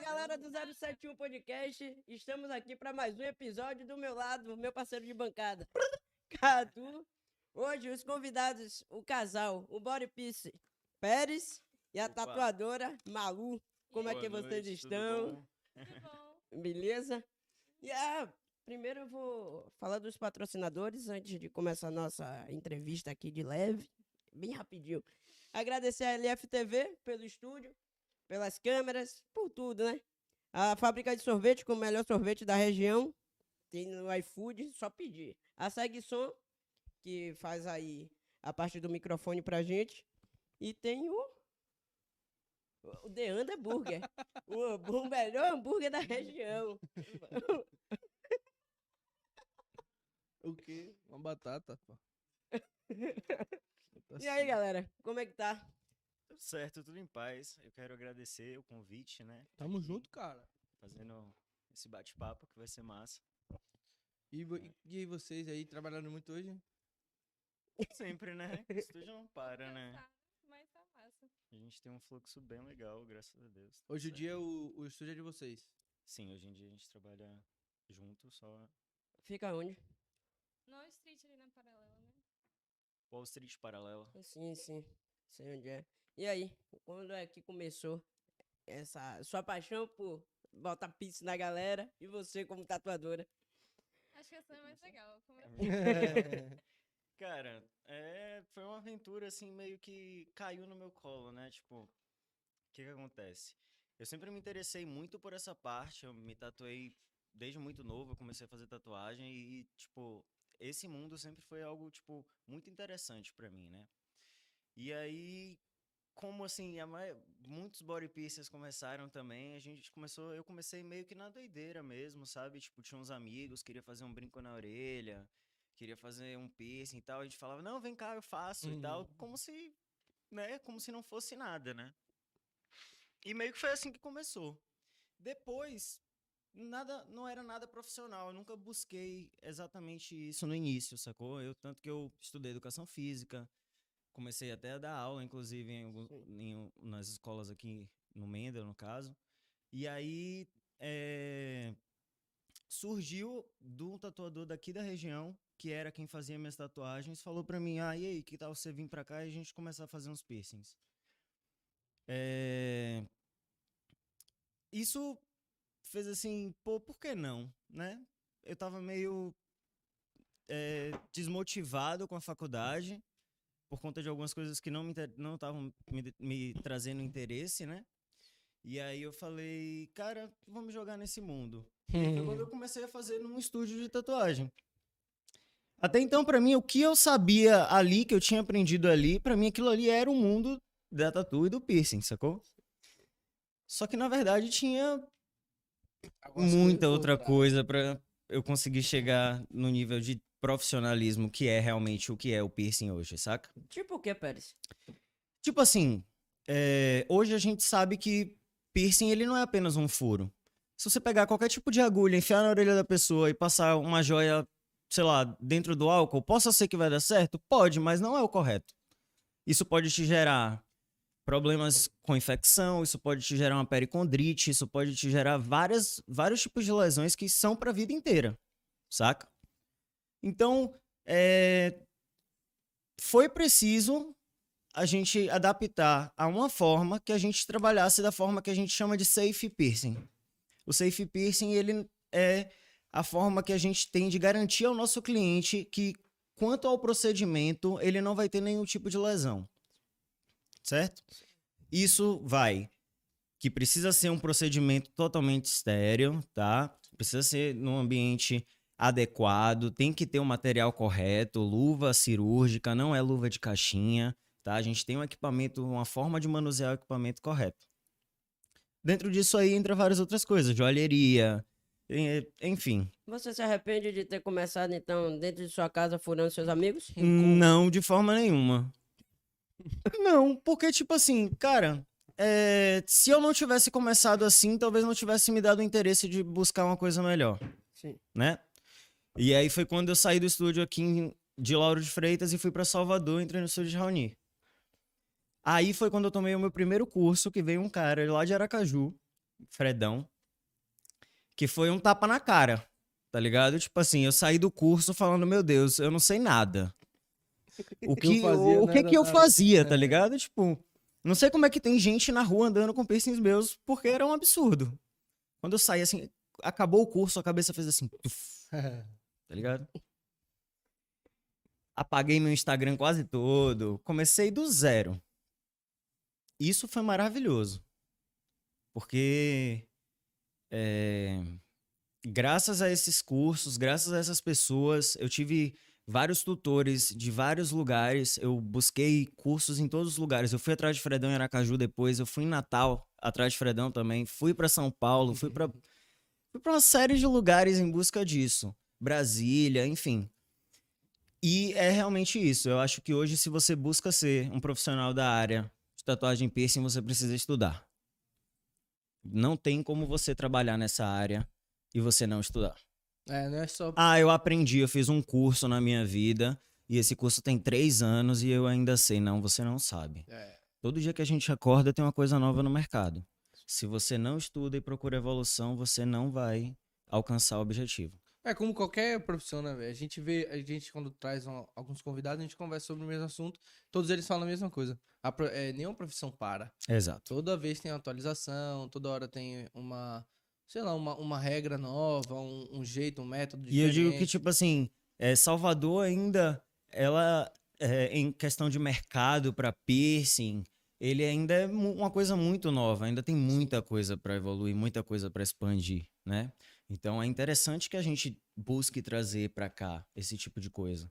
Fala galera do 071 Podcast, estamos aqui para mais um episódio do meu lado, meu parceiro de bancada, Cadu. Hoje os convidados, o casal, o Body Piece Pérez e a Opa. tatuadora Malu. Como é Boa que vocês noite, tudo estão? bom? Tudo bom? Beleza? E ah, primeiro eu vou falar dos patrocinadores antes de começar a nossa entrevista aqui de leve, bem rapidinho. Agradecer a LFTV pelo estúdio, pelas câmeras, por tudo, né? A fábrica de sorvete com o melhor sorvete da região, tem no iFood, só pedir. A Segson, que faz aí a parte do microfone pra gente. E tem o o The Under Burger, o, o melhor hambúrguer da região. O quê? Uma batata, pô. E aí, galera, como é que tá? Tudo certo, tudo em paz. Eu quero agradecer o convite, né? Tamo junto, cara. Fazendo esse bate-papo que vai ser massa. E, vo- e- e vocês aí, trabalhando muito hoje? Sempre, né? O estúdio não para, né? Cansado, Mas tá massa. A gente tem um fluxo bem legal, graças a Deus. tudo Hoje o dia o, o estúdio é de vocês. Sim, hoje em dia a gente trabalha junto, só Fica onde? No street ali na paralela, né? Wall Street paralela. Sim, sim. Sei onde é. E aí, quando é que começou essa sua paixão por botar pizza na galera e você como tatuadora? Acho que essa é mais legal. Como é Cara, é, foi uma aventura assim, meio que caiu no meu colo, né? Tipo, o que que acontece? Eu sempre me interessei muito por essa parte, eu me tatuei desde muito novo, eu comecei a fazer tatuagem e, tipo, esse mundo sempre foi algo, tipo, muito interessante pra mim, né? E aí, como assim, a mai- muitos body pieces começaram também, a gente começou, eu comecei meio que na doideira mesmo, sabe? Tipo, tinha uns amigos, queria fazer um brinco na orelha, queria fazer um piercing e tal, a gente falava, não, vem cá, eu faço e tal, Uhum. como se, né, como se não fosse nada, né? E meio que foi assim que começou. Depois, nada, não era nada profissional, eu nunca busquei exatamente isso no início, sacou? Eu, tanto que eu estudei educação física, comecei até a dar aula, inclusive, em, alguns- em nas escolas aqui no Mendel, no caso. E aí, eh, surgiu de um tatuador daqui da região, que era quem fazia minhas tatuagens, falou pra mim, ah, e aí, que tal você vir pra cá e a gente começar a fazer uns piercings? Eh, Isso fez assim, pô, por que não, né? Eu tava meio eh, desmotivado com a faculdade, por conta de algumas coisas que não me não estavam me, me trazendo interesse, né? E aí eu falei, cara, vamos jogar nesse mundo. E quando eu comecei a fazer num estúdio de tatuagem. Até então, pra mim, o que eu sabia ali, que eu tinha aprendido ali, pra mim aquilo ali era o mundo da tatu e do piercing, sacou? Só que na verdade tinha muita outra coisa pra eu conseguir chegar no nível de profissionalismo que é realmente o que é o piercing hoje, saca? Tipo o que, Pérez? Tipo assim, é, hoje a gente sabe que piercing ele não é apenas um furo. Se você pegar qualquer tipo de agulha, enfiar na orelha da pessoa e passar uma joia, sei lá, dentro do álcool, possa ser que vai dar certo? Pode, mas não é o correto. Isso pode te gerar problemas com infecção, isso pode te gerar uma pericondrite, isso pode te gerar várias, vários tipos de lesões que são pra vida inteira, saca? Então, é, foi preciso a gente adaptar a uma forma que a gente trabalhasse da forma que a gente chama de safe piercing. O safe piercing, ele é a forma que a gente tem de garantir ao nosso cliente que, quanto ao procedimento, ele não vai ter nenhum tipo de lesão. Certo? Isso vai que precisa ser um procedimento totalmente estéreo, tá? Precisa ser num ambiente adequado, tem que ter o material correto, luva cirúrgica, não é luva de caixinha, tá? A gente tem um equipamento, uma forma de manusear o equipamento correto. Dentro disso aí entra várias outras coisas, joalheria, enfim. Você se arrepende de ter começado, então, dentro de sua casa, furando seus amigos? Não, de forma nenhuma. Não, porque, tipo assim, cara, é, se eu não tivesse começado assim, talvez não tivesse me dado o interesse de buscar uma coisa melhor, Sim. né? E aí foi quando eu saí do estúdio aqui em- de Lauro de Freitas e fui pra Salvador, entrei no estúdio de Raoni. Aí foi quando eu tomei o meu primeiro curso, que veio um cara lá de Aracaju, Fredão, que foi um tapa na cara, tá ligado? Tipo assim, eu saí do curso falando, meu Deus, eu não sei nada. O que eu que, fazia o, o não que que eu nada. fazia, tá É. ligado? Tipo, não sei como é que tem gente na rua andando com piercings meus, porque era um absurdo. Quando eu saí assim, acabou o curso, a cabeça fez assim, tuf, tá ligado? Apaguei meu Instagram quase todo, comecei do zero. Isso foi maravilhoso. Porque é, graças a esses cursos, graças a essas pessoas, eu tive vários tutores de vários lugares. Eu busquei cursos em todos os lugares. Eu fui atrás de Fredão em Aracaju depois, eu fui em Natal atrás de Fredão também, fui para São Paulo, fui para fui para uma série de lugares em busca disso. Brasília, enfim. E é realmente isso. Eu acho que hoje, se você busca ser um profissional da área de tatuagem e piercing, você precisa estudar. Não tem como você trabalhar nessa área e você não estudar. É, não é só. Ah, eu aprendi, eu fiz um curso na minha vida e esse curso tem três anos e eu ainda sei. Não, você não sabe. É, Todo dia que a gente acorda tem uma coisa nova no mercado. Se você não estuda e procura evolução, você não vai alcançar o objetivo. É como qualquer profissão, né, velho? A gente vê, a gente quando traz um- alguns convidados, a gente conversa sobre o mesmo assunto, todos eles falam a mesma coisa. A é, nenhuma profissão para. Exato. Toda vez tem atualização, toda hora tem uma, sei lá, uma, uma regra nova, um, um jeito, um método E eu digo que, diferente. tipo assim, é, Salvador ainda, ela, é, em questão de mercado para piercing, ele ainda é uma coisa muito nova, ainda tem muita coisa para evoluir, muita coisa para expandir, né? Então é interessante que a gente busque trazer para cá esse tipo de coisa,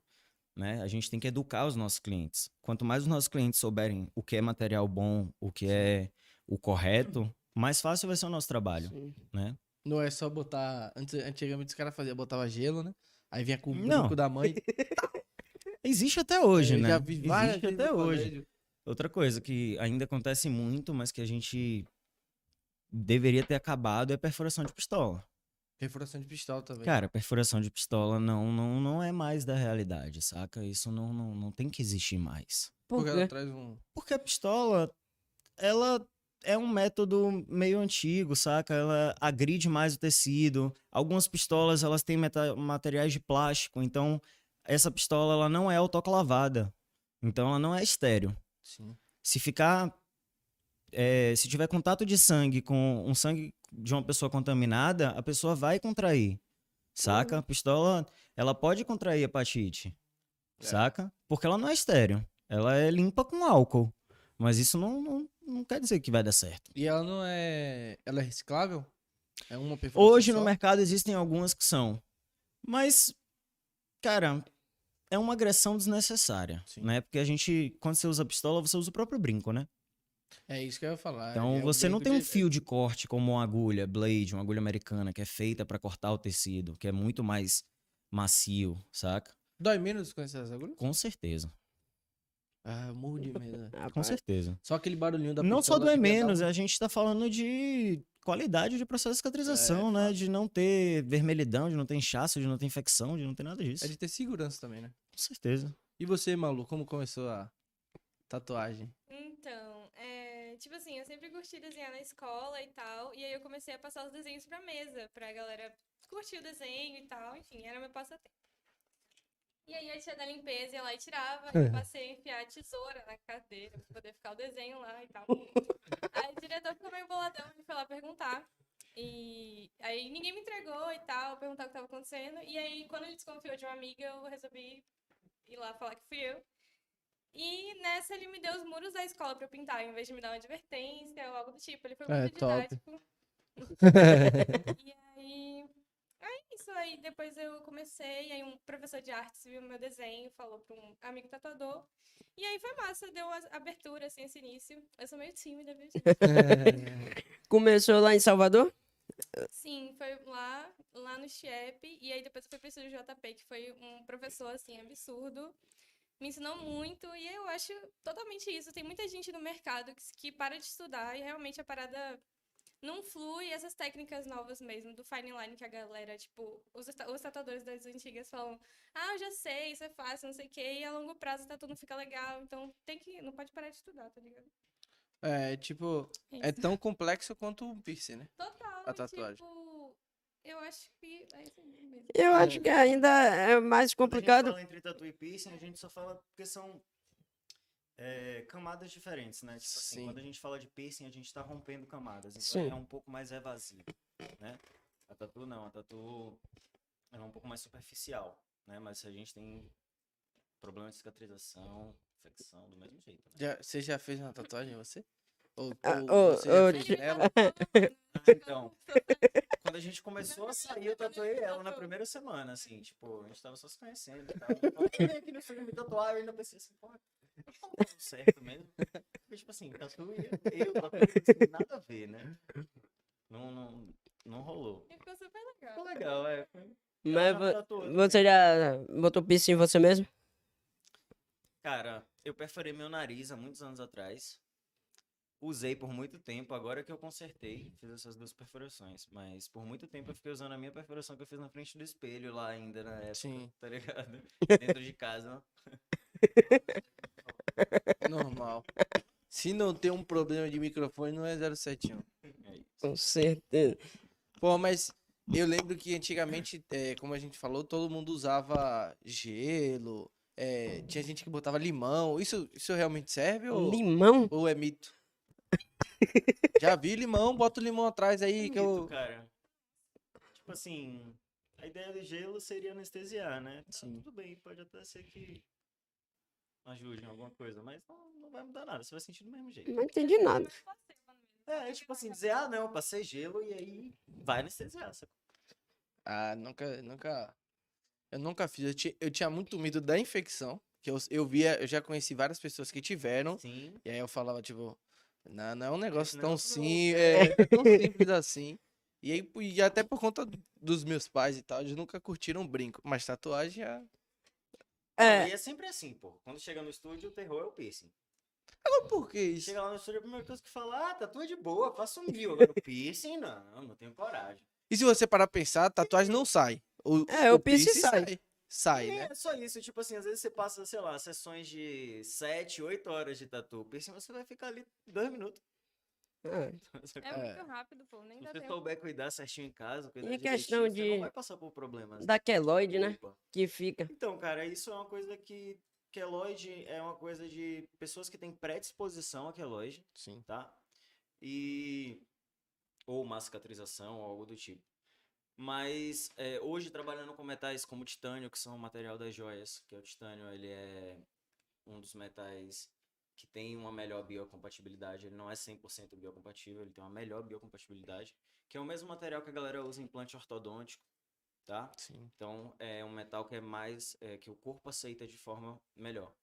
né? A gente tem que educar os nossos clientes. Quanto mais os nossos clientes souberem o que é material bom, o que é o correto, mais fácil vai ser o nosso trabalho, Sim. né? Não é só botar. Antigamente os caras faziam, botava gelo, né? Aí vinha com o branco da mãe. Existe até hoje, Eu né? Já vi várias Existe até hoje. colégio. Outra coisa que ainda acontece muito, mas que a gente deveria ter acabado é a perfuração de pistola. Perfuração de pistola também. Cara, perfuração de pistola não, não, não é mais da realidade, saca? Isso não, não, não tem que existir mais. Por porque ela traz um. Porque a pistola, ela é um método meio antigo, saca? Ela agride mais o tecido. Algumas pistolas, elas têm meta- materiais de plástico, então essa pistola, ela não é autoclavada. Então ela não é estéreo. Sim. se ficar. É, se tiver contato de sangue com um sangue de uma pessoa contaminada, a pessoa vai contrair. Saca? A pistola, ela pode contrair hepatite. É. Saca? Porque ela não é estéreo. Ela é limpa com álcool. Mas isso não, não, não quer dizer que vai dar certo. E ela não é. Ela é reciclável? É uma Hoje no só? mercado existem algumas que são. Mas, cara, é uma agressão desnecessária. Sim. Né? Porque a gente, quando você usa pistola, você usa o próprio brinco, né? É isso que eu ia falar. Então é você não tem um fio de corte como uma agulha blade, uma agulha americana que é feita pra cortar o tecido, que é muito mais macio, saca? Dói menos com essas agulhas? Com certeza, Ah, eu morro de medo. com certeza. Só aquele barulhinho da Não só dói menos, a gente tá falando de qualidade de processo de cicatrização, É, né? De não ter vermelhidão, de não ter inchaço, de não ter infecção, de não ter nada disso. É de ter segurança também, né? Com certeza. E você, Malu, como começou a tatuagem? Então, tipo assim, eu sempre curti desenhar na escola e tal, e aí eu comecei a passar os desenhos pra mesa, pra galera curtir o desenho e tal, enfim, era meu passatempo. E aí a tia da limpeza ia lá e tirava, eu passei a enfiar a tesoura na cadeira pra poder ficar o desenho lá e tal. Aí o diretor ficou meio boladão e foi lá perguntar. E aí ninguém me entregou e tal, perguntar o que tava acontecendo. E aí, quando ele desconfiou de uma amiga, eu resolvi ir lá falar que fui eu. E nessa ele me deu os muros da escola pra eu pintar, em vez de me dar uma advertência ou algo do tipo. Ele foi É, muito top. didático. E aí. É isso. Aí depois eu comecei, aí um professor de artes viu meu desenho, falou pra um amigo tatuador. E aí foi massa, deu a abertura, assim, esse início. Eu sou meio tímida, viu? Começou lá em Salvador? Sim, foi lá, lá no Chiep, e aí depois fui pro Estúdio JP, que foi um professor, assim, absurdo. Me ensinou muito, e eu acho totalmente isso. Tem muita gente no mercado que, que para de estudar e realmente a parada não flui. Essas técnicas novas mesmo, do fine line que a galera, tipo, os, os tatuadores das antigas falam, ah, eu já sei, isso é fácil, não sei o quê, e a longo prazo o tatu não fica legal. Então tem que, não pode parar de estudar, tá ligado? É, tipo, é Isso. tão complexo quanto o piercing, né? Total. a tatuagem. Tipo, eu acho que é isso aí mesmo. Eu acho que ainda é mais Quando a complicado. gente fala entre tatu e piercing, a gente só fala porque são é, camadas diferentes, né? Tipo assim, Sim. quando a gente fala de piercing, a gente tá rompendo camadas. Então Sim. é um pouco mais evasivo, né? A tatu não, a tatu é um pouco mais superficial, né? Mas a gente tem problema de cicatrização, infecção, do mesmo jeito, né? Já, você já fez uma tatuagem, você? Ou, Ah, ou já fez nela? Então, quando a gente começou a sair, eu tatuei ela na primeira semana, assim, tipo, a gente tava só se conhecendo e tal. Eu falei, "Vem aqui no filme me tatuar, eu ainda pensei assim, pô, tá tudo certo mesmo. Porque, tipo assim, tatu e eu, tatu, assim, nada a ver, né? Não, não, não rolou. E ficou super legal. Ficou legal, é. Mas você já botou piercing em você mesmo? Cara, eu perforei meu nariz há muitos anos atrás. Usei por muito tempo, agora que eu consertei, fiz essas duas perfurações. Mas por muito tempo eu fiquei usando a minha perfuração que eu fiz na frente do espelho lá ainda na época, Sim. tá ligado? Dentro de casa. Normal. Se não tem um problema de microfone, não é 071. É isso. Com certeza. Pô, mas eu lembro que antigamente, é, como a gente falou, todo mundo usava gelo, é, tinha gente que botava limão. Isso, isso realmente serve ou, Limão? ou é mito? Já vi limão, bota o limão atrás aí que Mito, eu. cara. Tipo assim, a ideia do gelo seria anestesiar, né? Tá, Sim. tudo bem, pode até ser que ajude em alguma coisa, mas não, não vai mudar nada, você vai sentir do mesmo jeito. Não entendi nada. É, é tipo assim, dizer, ah, não, passei gelo e aí vai anestesiar. sacou? Ah, nunca, nunca. Eu nunca fiz. Eu, ti- eu tinha muito medo da infecção. Que eu, eu via, eu já conheci várias pessoas que tiveram. Sim. E aí eu falava, tipo, não, não é um negócio tão não- sim, é, é tão simples assim. E aí, e até por conta dos meus pais e tal, eles nunca curtiram brinco. Mas tatuagem já. É, E é sempre assim, pô. Quando chega no estúdio, o terror é o piercing. Agora por que isso? Chega lá no estúdio, a primeira coisa que fala, ah, tatu é de boa, faço um mil. Agora o piercing, não, não tenho coragem. E se você parar pra pensar, tatuagem não sai. O, É, o piercing sai. sai. Sai, né? É só isso, tipo assim, às vezes você passa, sei lá, sessões de 7, 8 horas de tatu. Piercing você vai ficar ali dois minutos. é. É muito rápido, pô. Nem Se dá você tempo. souber cuidar certinho em casa, cuidar E questão de- não vai passar por problemas. da queloide, né? Opa. Que fica. Então, cara, isso é uma coisa que queloide é uma coisa de pessoas que têm predisposição a queloide, Sim. tá? E ou má cicatrização, ou algo do tipo. Mas é, hoje trabalhando com metais como titânio, que são o material das joias, que é o titânio, ele é um dos metais que tem uma melhor biocompatibilidade, ele não é 100% biocompatível, ele tem uma melhor biocompatibilidade, que é o mesmo material que a galera usa em implante ortodôntico, tá? Sim. Então é um metal que é mais é, que o corpo aceita de forma melhor.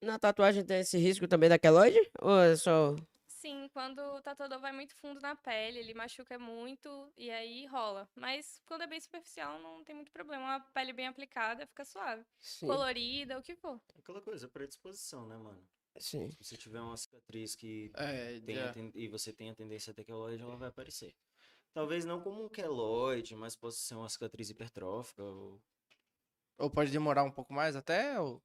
Na tatuagem tem esse risco também da queloide? Ou é só. Sim, quando o tatuador vai muito fundo na pele, ele machuca muito e aí rola. Mas quando é bem superficial, não tem muito problema. Uma pele bem aplicada fica suave. Sim. Colorida, o que for. Aquela coisa, predisposição, né, mano? Sim. Se você tiver uma cicatriz que É, tem já- a ten- e você tem a tendência a ter queloide, ela vai aparecer. Talvez não como um queloide, mas possa ser uma cicatriz hipertrófica ou Ou pode demorar um pouco mais até? Ou,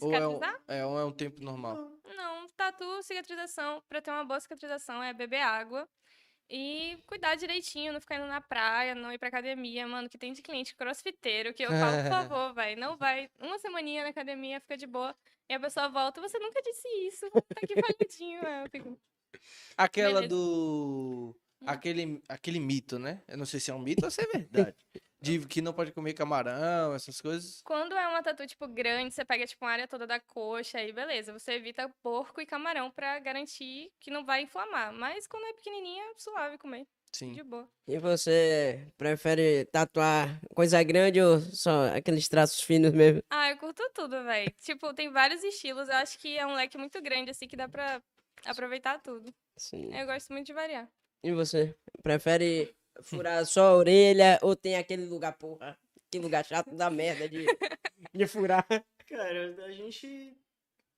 ou é, um, é, ou é um tempo normal? Não, tatu, cicatrização, pra ter uma boa cicatrização é beber água e cuidar direitinho, não ficar indo na praia, não ir pra academia, mano, que tem de cliente crossfiteiro que eu falo, por favor, vai, não vai. Uma semaninha na academia, fica de boa, e a pessoa volta, você nunca disse isso, tá aqui falhadinho. Aí eu fico, Aquela Beleza. do. Hum. Aquele, aquele mito, né? Eu não sei se é um mito ou se é verdade. De que não pode comer camarão, essas coisas. Quando é uma tatu, tipo, grande, você pega, tipo, uma área toda da coxa, aí beleza, você evita porco e camarão pra garantir que não vai inflamar. Mas quando é pequenininha, suave comer, Sim. de boa. E você prefere tatuar coisa grande ou só aqueles traços finos mesmo? Ah, eu curto tudo, velho. tipo, tem vários estilos. Eu acho que é um leque muito grande, assim, que dá pra aproveitar tudo. Sim. Eu gosto muito de variar. E você? Prefere furar só a orelha ou tem aquele lugar, porra? Que lugar chato da merda de, de furar. Cara, a gente.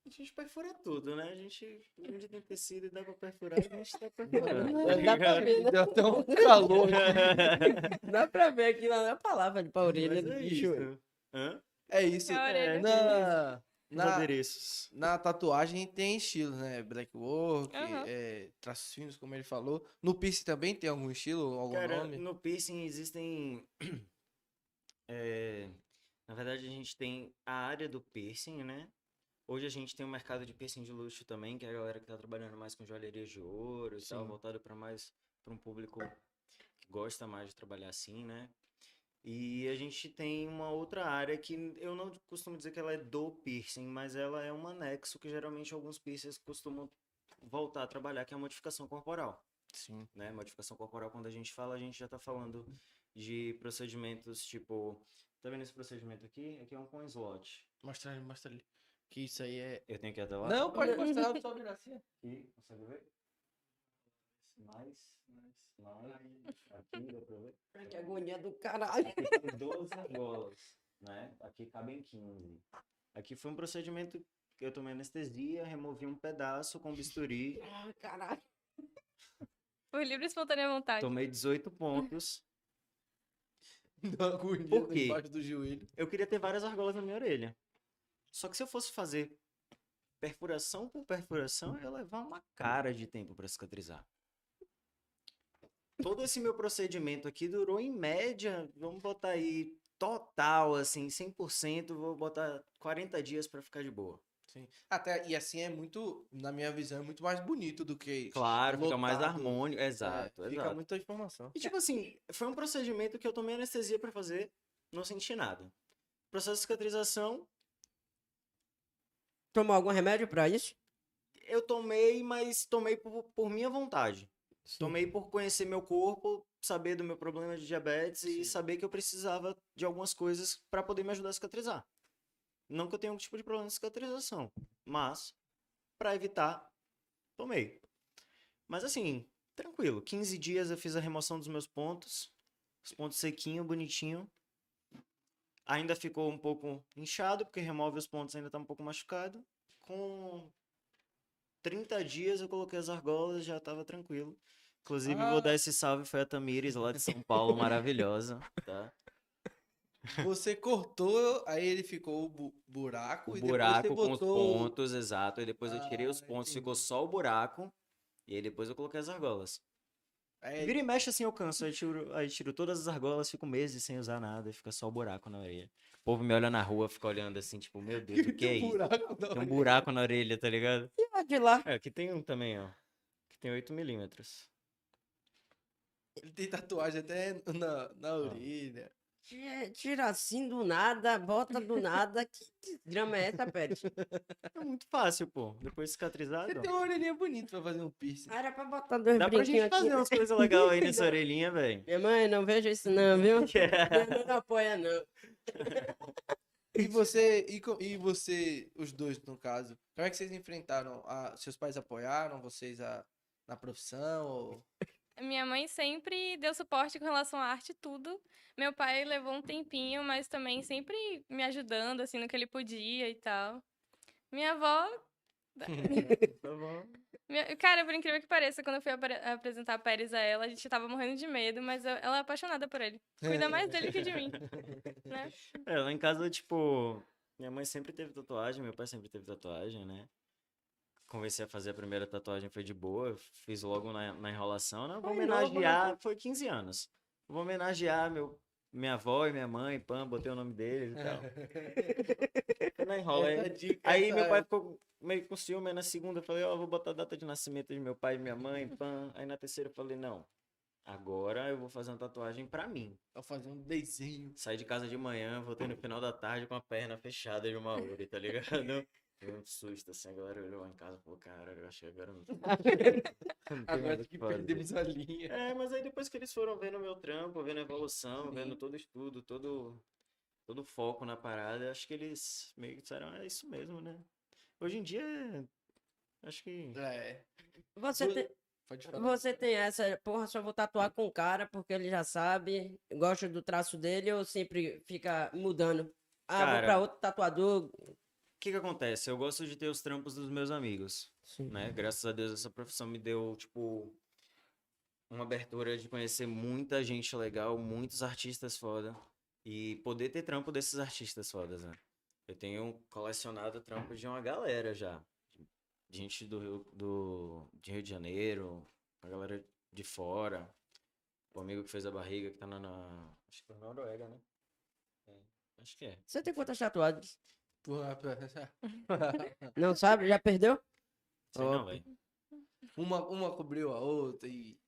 A gente perfura tudo, né? A gente. Onde tem tecido e dá pra perfurar, a gente tá perfurando. tá Dá pra ver, né? Deu até um calor. Dá pra ver aqui na palavra de pra orelha Mas do é bicho. isso. Hã? É isso. É. Na, Na, adereços. na tatuagem tem estilos, né? Black work, Aham. é, traços finos, como ele falou. No piercing também tem algum estilo, algum Cara, nome? no piercing existem. é, na verdade, a gente tem a área do piercing, né? Hoje a gente tem um mercado de piercing de luxo também, que é a galera que tá trabalhando mais com joalheria de ouro e tal, Sim. voltado para mais para um público que gosta mais de trabalhar assim, né? E a gente tem uma outra área que eu não costumo dizer que ela é do piercing, mas ela é um anexo que geralmente alguns piercings costumam voltar a trabalhar, que é a modificação corporal Sim. né? Modificação corporal, quando a gente fala, a gente já tá falando de procedimentos tipo. Tá vendo esse procedimento aqui? Aqui é um com slot. Mostra ali, mostra ali. Que isso aí é. Eu tenho que ir até lá? Não, pode mostrar só virar assim. Aqui, consegue ver? Mais, mais, mais. Aqui, dá pra ver? Que agonia do caralho. Aqui tem 12 argolas, né? Aqui cabem 15. Aqui foi um procedimento que eu tomei anestesia, removi um pedaço com bisturi, Ai, caralho. Por livre e espontânea vontade. tomei 18 pontos. Agonia Por quê? embaixo do joelho. Eu queria ter várias argolas na minha orelha. Só que se eu fosse fazer perfuração por perfuração, eu ia levar uma cara de tempo para cicatrizar. Todo esse meu procedimento aqui durou em média, vamos botar aí total assim, 100%, vou botar 40 dias para ficar de boa. Sim. Até, e assim é muito, na minha visão, é muito mais bonito do que. Claro, fica mais lotado. harmônico, exato, É, Fica exato. muita informação. E tipo assim, foi um procedimento que eu tomei anestesia pra fazer, não senti nada. Processo de cicatrização, Tomou algum remédio pra isso? eu tomei, mas tomei por, por minha vontade. Tomei por conhecer meu corpo, saber do meu problema de diabetes e Sim. saber que eu precisava de algumas coisas para poder me ajudar a cicatrizar. Não que eu tenha algum tipo de problema de cicatrização, mas para evitar, tomei. Mas assim, tranquilo. 15 dias eu fiz a remoção dos meus pontos, os pontos sequinho, bonitinho. Ainda ficou um pouco inchado, porque remove os pontos ainda tá um pouco machucado. Com 30 dias eu coloquei as argolas, já tava tranquilo. Inclusive, Ah. vou dar esse salve, foi a Tamires, lá de São Paulo, maravilhosa, tá? Você cortou, aí ele ficou o bu- buraco. O e depois buraco com os botou- pontos, exato. E depois eu tirei os Ah, pontos, ficou entendi. só o buraco. E aí depois eu coloquei as argolas. Aí, Vira e mexe assim eu canso, aí tiro, aí tiro todas as argolas, fico meses sem usar nada e fica só o buraco na orelha. O povo me olha na rua, fica olhando assim, tipo, meu Deus, o que é isso? Tem um buraco na orelha, tá ligado? E a de lá? É, aqui tem um também, ó. Aqui tem 8 milímetros. Ele tem tatuagem até na, na orelha. Tira- Tira assim do nada, bota do nada. Que desgrama é essa, Pérez? É muito fácil, pô. Depois cicatrizado. Você tem uma orelhinha bonita pra fazer um piercing. Ah, Era pra botar dois Dá pra gente aqui. fazer umas coisas legais aí nessa orelhinha, velho. Minha mãe, não veja isso não, viu? Mãe não apoia, não. E você, e, e você, os dois no caso, como é que vocês enfrentaram? A, seus pais apoiaram vocês a, na profissão? Ou... Minha mãe sempre deu suporte com relação à arte e tudo. Meu pai levou um tempinho, mas também sempre me ajudando, assim, no que ele podia e tal. Minha avó. Tá Cara, por incrível que pareça, quando eu fui apre- apresentar Pérez a ela, a gente tava morrendo de medo, mas eu- ela é apaixonada por ele. Cuida mais dele que de mim. Né? É, lá em casa, tipo, minha mãe sempre teve tatuagem, meu pai sempre teve tatuagem, né? Comecei a fazer a primeira tatuagem, foi de boa, fiz logo na, na enrolação, né? Vou Foi novo, né, homenagear, foi 15 anos. Vou homenagear meu, minha avó e minha mãe, pã, botei o nome deles e tal. Na enrola, Essa aí, aí meu pai ficou meio com ciúme, aí na segunda eu falei, ó, vou botar a data de nascimento de meu pai e minha mãe, pã. Aí na terceira eu falei, não, agora eu vou fazer uma tatuagem pra mim. Pra fazer um desenho. Saí de casa de manhã, voltei no final da tarde com a perna fechada de uma uri, tá ligado? Foi um susto, assim, a galera olhou lá em casa e falou, caralho, eu achei agora não. não Agora que fazer." perdemos a linha. É, mas aí depois que eles foram vendo o meu trampo, vendo a evolução, Sim. vendo todo o estudo, todo, todo o foco na parada, acho que eles meio que disseram, é isso mesmo, né? Hoje em dia, acho que. É, Você Vo- tem, pode falar. você tem essa, porra, só vou tatuar com o cara porque ele já sabe, gosta do traço dele ou sempre fica mudando? Ah, vou Cara. pra outro tatuador. O que que acontece? Eu gosto de ter os trampos dos meus amigos. Sim. né? Graças a Deus essa profissão me deu, tipo, uma abertura de conhecer muita gente legal, muitos artistas foda e poder ter trampo desses artistas fodas, né? Eu tenho colecionado trampos de uma galera já. De Gente do Rio, do, de Rio de Janeiro, a galera de fora. O amigo que fez a barriga, que tá na. na- acho que foi na Noruega, né? É, acho que é. Você tem quantas tatuagens? Porra, Não sabe? Já perdeu? Sei não, velho. uma, uma cobriu a outra e.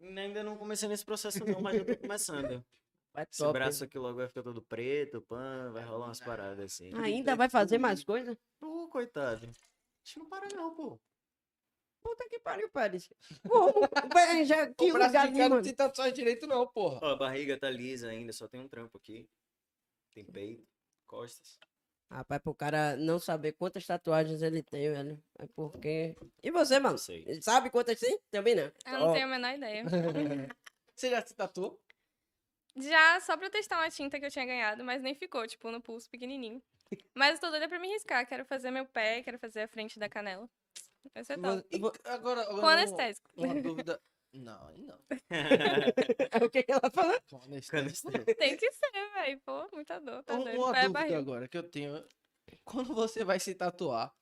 Ainda não comecei nesse processo não, mas já tô começando. Vai Esse top, braço hein? aqui logo vai ficar todo preto, pã, vai rolar umas paradas assim. Ainda vai fazer mais coisa? Pô, coitado. A gente não para não, pô. Puta que pariu, Pérez. Vé, já, que o braço lugar de ali, cara não mano. tem tatuagem direito, não, porra. Ó, a barriga tá lisa ainda, só tem um trampo aqui. Tem peito, costas. Rapaz, pro cara não saber quantas tatuagens ele tem, velho. É porque. E você, mano? Não sei. Ele Sabe quantas tem? Também não. Eu não Ó, tenho a menor ideia. Você já se tatuou? Já só pra testar uma tinta que eu tinha ganhado, mas nem ficou, tipo, no pulso pequenininho. Mas eu tô doida pra me riscar. Quero fazer meu pé, quero fazer a frente da canela. Vai ser top. E agora, agora Com uma- anestésico. Uma dúvida. Não, não. o que ela falou? Com anestésico. Tem que ser, velho. Pô, muita dor. Tá Um-. Uma Pé, dúvida barriga. agora que eu tenho. Quando você vai se tatuar,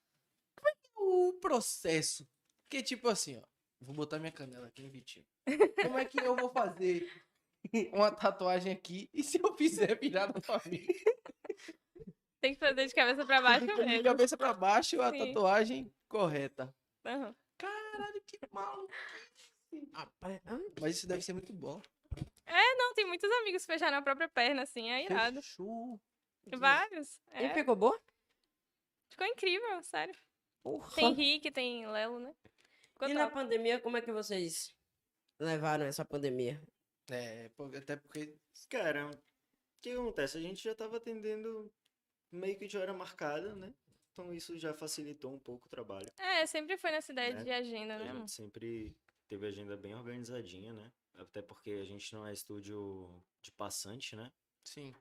como é que é o processo? Porque, tipo assim, ó. Vou botar minha canela aqui em Vitinho. Como é que eu vou fazer uma tatuagem aqui e se eu fizer virada pra mim? Tem que fazer de cabeça pra baixo De mesmo. cabeça pra baixo, a Sim. tatuagem correta. Aham. Caralho, que maluco. Rapaz, ah, Mas isso deve ser muito bom. Não, tem muitos amigos que fecharam a própria perna, assim, é irado. Fechou. Vários. E É. ficou bom? Ficou incrível, sério. Porra. Tem Rick, tem Lelo, né? Ficou E na top. pandemia, como é que vocês levaram essa pandemia? É, até porque. Cara, o que acontece? A gente já tava atendendo meio que de hora marcada, né? Então isso já facilitou um pouco o trabalho. É, sempre foi nessa ideia Né? de agenda, né, gente sempre teve agenda bem organizadinha, né? Até porque a gente não é estúdio de passante, né? Sim.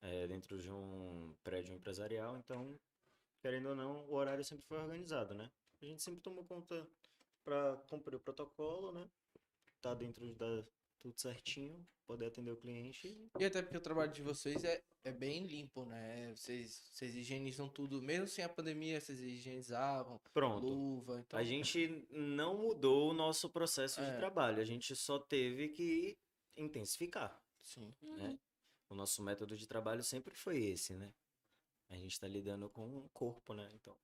É dentro de um prédio empresarial, então, querendo ou não, o horário sempre foi organizado, né? A gente sempre tomou conta para cumprir o protocolo, né? Tá dentro da tudo certinho, poder atender o cliente. E até porque o trabalho de vocês é, é bem limpo, né? Vocês, vocês higienizam tudo, mesmo sem a pandemia, vocês higienizavam, Pronto. luva, então. A gente não mudou o nosso processo É. de trabalho, a gente só teve que intensificar, Sim. né? O nosso método de trabalho sempre foi esse, né? A gente tá lidando com o corpo, né? Então,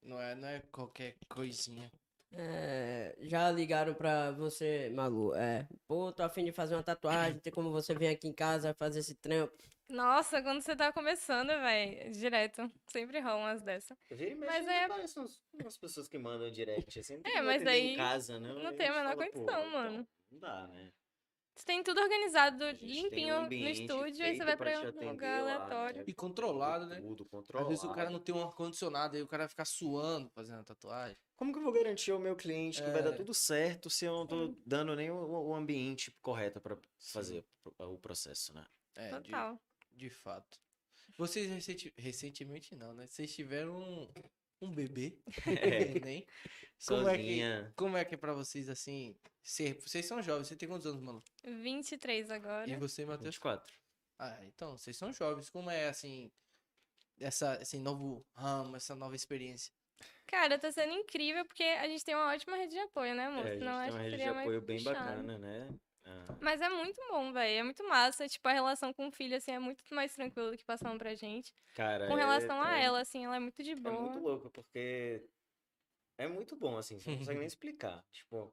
Não é, não é qualquer coisinha. É, já ligaram pra você, Malu? É, pô, tô afim de fazer uma tatuagem, tem como você vir aqui em casa fazer esse trampo? Nossa, quando você tá começando, velho, direto. Sempre rolam umas dessas. Mas é- Aparecem uns- umas pessoas que mandam direct, assim, É, mas aí em casa, né? não Aí tem a menor fala, "Pô, condição, então, mano." Não dá, né? Você tem tudo organizado, tem um limpinho no estúdio, aí você vai pra um lugar lá, aleatório. né? E controlado, né? Tudo Às controlado. vezes o cara não tem um ar-condicionado, aí o cara vai ficar suando fazendo a tatuagem. Como que eu vou garantir ao meu cliente que vai dar É. tudo certo se eu não tô dando nem o, ambiente correto pra fazer o o processo, né? É, de, Total. de fato. Vocês recenti- recentemente não, né? Vocês tiveram um, bebê, É. neném. Como é que- Sozinha. Como é que é pra vocês, assim, ser... Vocês são jovens, você tem quantos anos, mano? 23 agora. E você, Matheus? 24. Ah, então, vocês são jovens. Como é, assim, essa, esse novo ramo, essa nova experiência? Cara, tá sendo incrível porque a gente tem uma ótima rede de apoio, né, amor? É, a gente Senão tem acho uma rede de apoio bem puxado. bacana, né? Ah, Mas é muito bom, velho. É muito massa. Tipo, a relação com o filho, assim, é muito mais tranquilo do que passaram pra gente. cara, Com é- relação a é- ela, assim, ela é muito de É boa. muito louco, porque é muito bom, assim, você não consegue nem explicar. Tipo,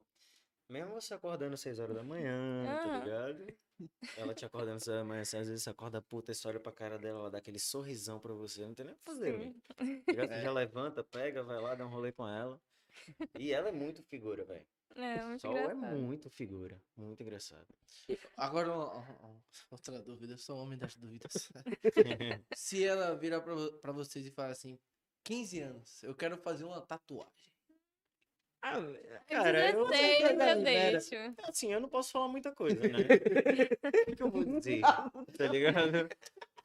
mesmo você acordando às 6 horas da manhã, tá ligado? Ela te acordando às 6 horas da manhã, assim, às vezes você acorda puta, você olha pra cara dela, ela dá aquele sorrisão pra você, não tem nem o que fazer, velho. Tá ligado? Você É. já levanta, pega, vai lá, dá um rolê com ela. E ela é muito figura, velho. É, muito Sol é engraçado. muito figura, muito engraçado. Agora, outra dúvida, eu sou um homem das dúvidas. Se ela virar pra, pra vocês e falar assim, 15 anos, eu quero fazer uma tatuagem. Ah, Cara, eu 16 sei eu libera. deixo. Assim, eu não posso falar muita coisa, né? O que que eu vou dizer? Tá ligado?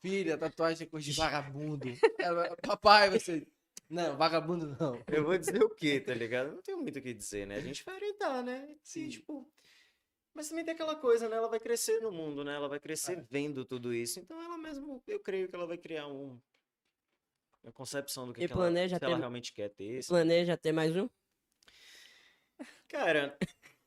Filha, tatuagem é coisa de vagabundo. Ela, Papai, você... Não, vagabundo não. Eu vou dizer o quê, tá ligado? Não tenho muito o que dizer, né? A gente vai orientar, né? Sim. Tipo. Mas também tem aquela coisa, né? Ela vai crescer no mundo, né? Ela vai crescer É. vendo tudo isso. Então ela mesmo, eu creio que ela vai criar um, a concepção do que, que ela, planeja se ela ter- realmente quer ter. Planeja ter mais um? Cara,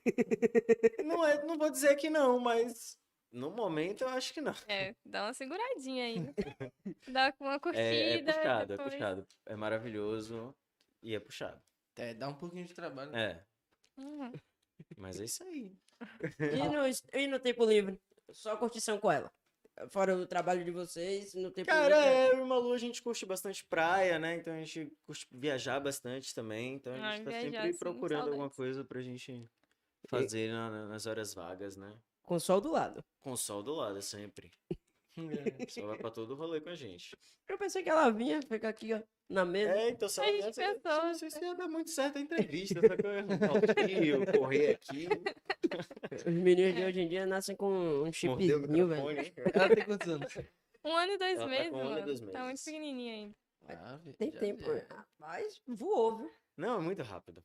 não, é, não vou dizer que não, mas no momento eu acho que não. É, dá uma seguradinha aí. né? Dá uma curtida. É, é puxado, depois... é puxado. É maravilhoso e é puxado. É, dá um pouquinho de trabalho. É, Uhum. mas é isso aí. E no, e no tempo livre? Só curtição com ela. Fora o trabalho de vocês, no tempo Cara, livre. é, eu e o Malu a gente curte bastante praia, né? Então a gente curte viajar bastante também. Então a Ah, gente tá viajar, sempre sim, procurando alguma coisa pra gente fazer na- na- nas horas vagas, né? Com o sol do lado. Com o sol do lado, é sempre. É. Sol vai pra todo rolê com a gente. Eu pensei que ela vinha, fica aqui, ó, na mesa. É, então viesse, eu pensou, não sei se ia dar muito certo a entrevista, só que eu ia correr aqui, Os meninos de hoje em dia nascem com um chipzinho, velho. né? Ela tem quantos anos? Um ano e dois Ela tá meses, com um ano e mano. dois Tá muito meses. pequenininha ainda. Ah, Tem tempo. é. Mas voou, viu? Não, é muito rápido.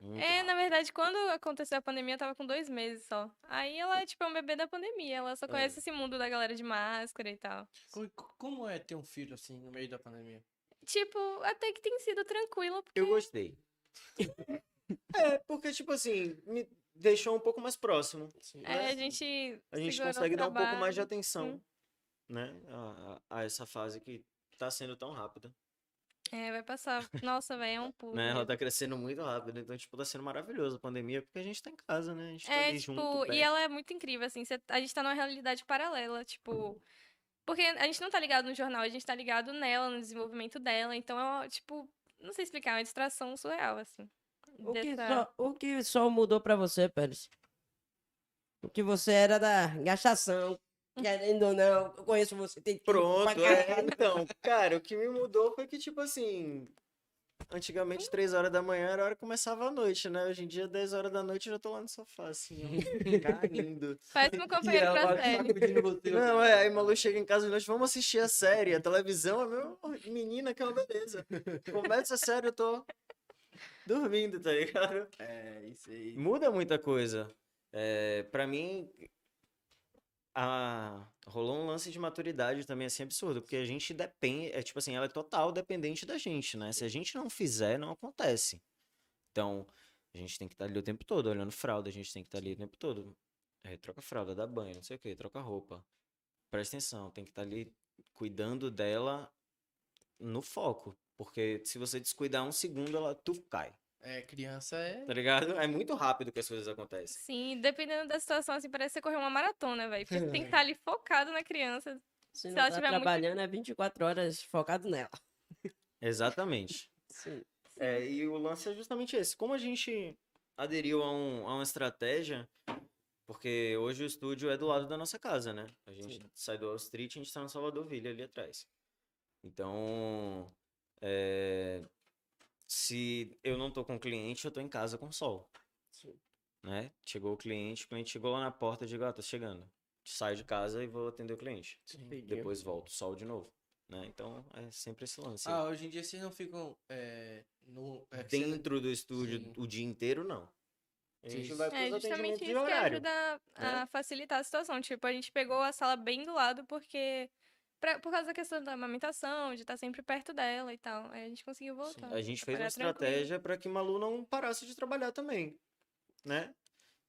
Muito É, na verdade, quando aconteceu a pandemia, eu tava com dois meses só. Aí ela, tipo, é um bebê da pandemia. Ela só conhece esse mundo da galera de máscara e tal. Co- Como é ter um filho assim no meio da pandemia? Tipo, até que tem sido tranquilo, porque Eu gostei. é, porque, tipo assim, me deixou um pouco mais próximo. Assim, é, a gente. A gente consegue dar um pouco mais de atenção, né? A, a- a essa fase que tá sendo tão rápida. É, vai passar. Nossa, velho, é um pulo. Né? Ela mesmo. tá crescendo muito rápido, então, tipo, tá sendo maravilhoso a pandemia, porque a gente tá em casa, né? A gente tá É, ali tipo, junto, e perto. ela é muito incrível, assim. cê- a gente tá numa realidade paralela, tipo. Porque a gente não tá ligado no jornal, a gente tá ligado nela, no desenvolvimento dela. Então é, uma, tipo, não sei explicar, é uma distração surreal, assim. O que, dessa- só, o que só mudou pra você, Pérez? O que você era da gastação, querendo ou não, eu conheço você, tem pra Pronto, é. Então, cara, o que me mudou foi que, tipo assim. Antigamente, 3 horas da manhã era a hora que começava a noite, né? Hoje em dia, 10 horas da noite, eu já tô lá no sofá, assim, caindo. Faz meu E companheiro ela pra série. Não, assim. é, aí Malu chega em casa de noite, vamos assistir a série, a televisão, é meu menina, que é uma beleza. Começa a série, eu tô dormindo, tá ligado? É, isso aí. Muda muita coisa. É, para mim, a... rolou um lance de maturidade também assim absurdo, porque a gente depende, é tipo assim, ela é total dependente da gente, né? Se a gente não fizer, não acontece. Então, a gente tem que estar ali o tempo todo, olhando fralda, a gente tem que estar ali o tempo todo. É, troca fralda, dá banho, não sei o que, troca roupa. Presta atenção, tem que estar ali cuidando dela no foco. Porque se você descuidar um segundo, ela tu cai, É, criança é. tá ligado? É muito rápido que as coisas acontecem. Sim, dependendo da situação, assim, parece que você correu uma maratona, velho. Porque você tem que estar ali focado na criança. Se Se não ela tá tiver muito- trabalhando, é 24 horas focado nela. Exatamente. Sim. É, e o lance é justamente esse. Como a gente aderiu a, um, a uma estratégia, porque hoje o estúdio é do lado da nossa casa, né? A gente sai do Wall Street e a gente tá no Salvador Ville ali atrás. Então, é, se eu não tô com cliente, eu tô em casa com sol. Sim. Né? Chegou o cliente, o cliente chegou lá na porta, eu digo, ah, tô chegando. Saio de casa e vou atender o cliente. Sim. Depois volto, sol de novo. Né? Então, é sempre esse lance. Ah, hoje em dia vocês não ficam é, no. É, que você- dentro do estúdio Sim. o dia inteiro, não. A gente vai É justamente isso que ajuda a facilitar a situação. Tipo, a gente pegou a sala bem do lado porque. Pra- por causa da questão da amamentação, de estar sempre perto dela e tal. Aí a gente conseguiu voltar. A gente fez uma estratégia para que Malu não parasse de trabalhar também, né?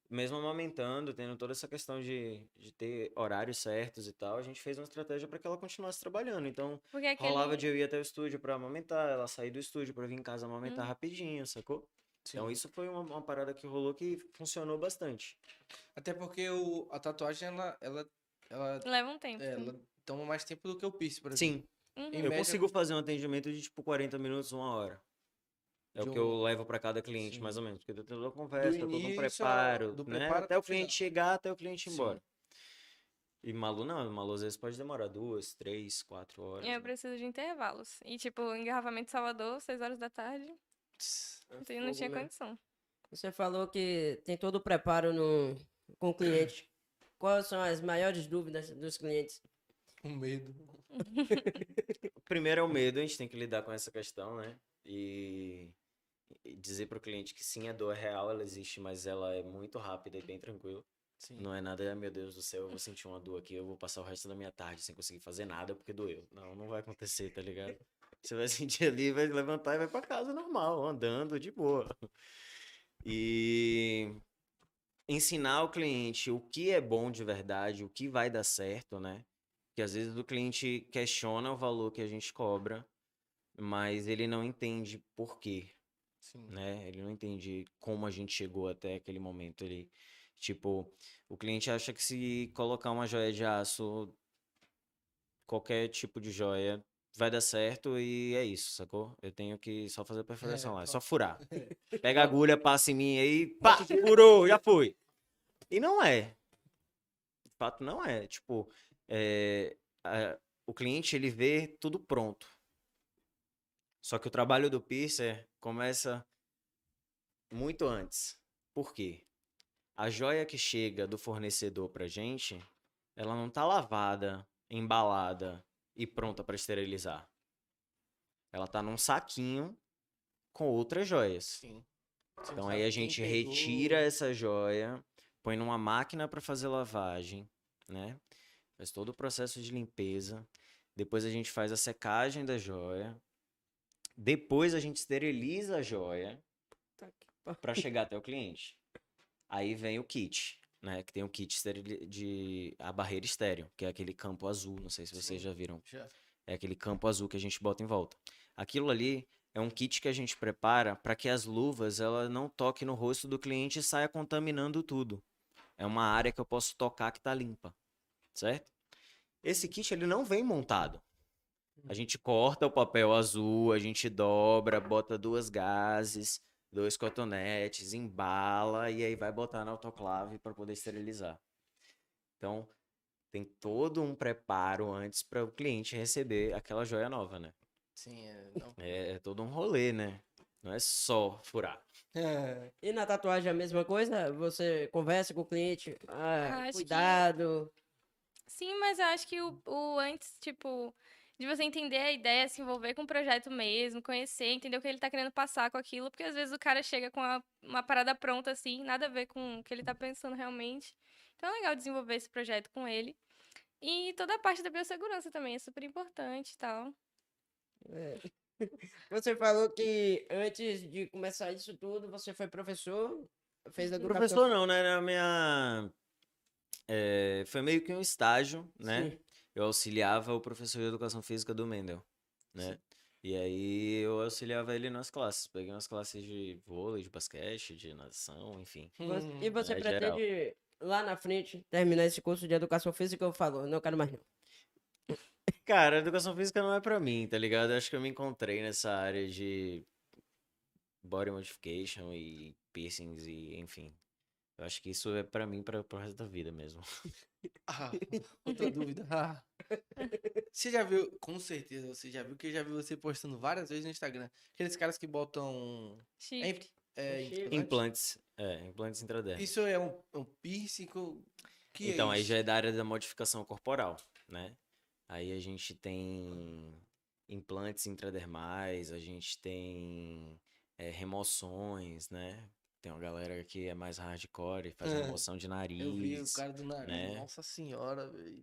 Mesmo amamentando, tendo toda essa questão de, de ter horários certos e tal, a gente fez uma estratégia para que ela continuasse trabalhando. Então, Porque aquele... rolava de eu ir até o estúdio para amamentar, ela sair do estúdio para vir em casa amamentar Hum. rapidinho, sacou? Então, Sim. isso foi uma, uma parada que rolou que funcionou bastante. Até porque o, a tatuagem, ela, ela, ela, Leva um tempo. é, sim. ela toma mais tempo do que o piercing, por exemplo. Sim, Uhum. Eu média- consigo fazer um atendimento de tipo 40 minutos, uma hora. É De o que um- eu levo para cada cliente, Sim. mais ou menos. Porque tem toda a conversa, todo um preparo, do né? preparo Até o cliente final. chegar, até o cliente ir Sim. embora. E Malu não, Malu às vezes pode demorar duas, três, quatro horas. Eu né? preciso de intervalos. E, tipo, engarrafamento de Salvador, 6 horas da tarde, é então não tinha né? condição. Você falou que tem todo o preparo no, com o cliente. Quais são as maiores dúvidas dos clientes? Com medo. Primeiro é o medo, a gente tem que lidar com essa questão, né? E, e dizer pro cliente que sim, a dor é real, ela existe, mas ela é muito rápida e bem tranquila. Sim. Não é nada, "Ah, meu Deus do céu, eu vou sentir uma dor aqui, eu vou passar o resto da minha tarde sem conseguir fazer nada porque doeu. Não, não vai acontecer, tá ligado? Você vai sentir ali, vai levantar e vai pra casa normal, andando de boa. E ensinar o cliente o que é bom de verdade, o que vai dar certo, né? Porque às vezes o cliente questiona o valor que a gente cobra, mas ele não entende por quê, Sim. né? Ele não entende como a gente chegou até aquele momento. Ele, tipo, o cliente acha que se colocar uma joia de aço, qualquer tipo de joia, vai dar certo e é isso, sacou? Eu tenho que só fazer a perfuração lá, é só furar. Pega a agulha, passa em mim aí, pá, furou, já foi. E não é. De fato, não é. Tipo, é, a- o cliente, ele vê tudo pronto. Só que o trabalho do piercer começa muito antes. Por quê? A joia que chega do fornecedor pra gente, ela não tá lavada, embalada e pronta para esterilizar. Ela tá num saquinho com outras joias. Sim. Você Então aí a gente retira essa joia, põe numa máquina para fazer lavagem, né? Faz todo o processo de limpeza. Depois a gente faz a secagem da joia. Depois a gente esteriliza a joia para chegar até o cliente. Aí vem o kit, né? Que tem o kit de a barreira estéreo, que é aquele campo azul. Não sei se vocês Sim. já viram. Já. É aquele campo azul que a gente bota em volta. Aquilo ali é um kit que a gente prepara para que as luvas ela não toquem no rosto do cliente e saia contaminando tudo. É uma área que eu posso tocar que tá limpa, certo? Esse kit ele não vem montado. A gente corta o papel azul, a gente dobra, bota duas gases, dois cotonetes, embala e aí vai botar na autoclave para poder esterilizar. Então, tem todo um preparo antes para o cliente receber aquela joia nova, né? Sim, é. Não. É, é todo um rolê, né? Não é só furar. É, E na tatuagem é a mesma coisa? Você conversa com o cliente? Ah, que- cuidado. Sim, mas eu acho que o, o antes, tipo, de você entender a ideia, se envolver com o projeto mesmo, conhecer, entender o que ele tá querendo passar com aquilo, porque às vezes o cara chega com a- uma parada pronta assim, nada a ver com o que ele tá pensando realmente. Então é legal desenvolver esse projeto com ele. E toda a parte da biossegurança também é super importante e tal. É. Você falou que antes de começar isso tudo, você foi professor, fez educação Professor não, né? Era minha... é, foi meio que um estágio, né? Sim. Eu auxiliava o professor de educação física do Mendel, né? E aí eu auxiliava ele nas classes. Peguei umas classes de vôlei, de basquete, de natação, enfim. Hum, E você é geral. pretende, lá na frente, terminar esse curso de educação física? Eu falo, não quero mais não. Cara, educação física não é pra mim, tá ligado? Eu acho que eu me encontrei nessa área de body modification e piercings e enfim. Eu acho que isso é pra mim para pro resto da vida mesmo. Ah, outra dúvida. Ah. Você já viu, com certeza você já viu, que eu já vi você postando várias vezes no Instagram. Aqueles caras que botam. Chifre. É, Chifre. implante. Implantes, é, implantes intradérmicos. Isso é um, um piercing que é Então, aí isso? já é da área da modificação corporal, né? Aí a gente tem implantes intradermais, a gente tem é, remoções, né? Tem uma galera que é mais hardcore, faz É. remoção de nariz. Eu vi o cara do nariz. né? Nossa senhora, velho.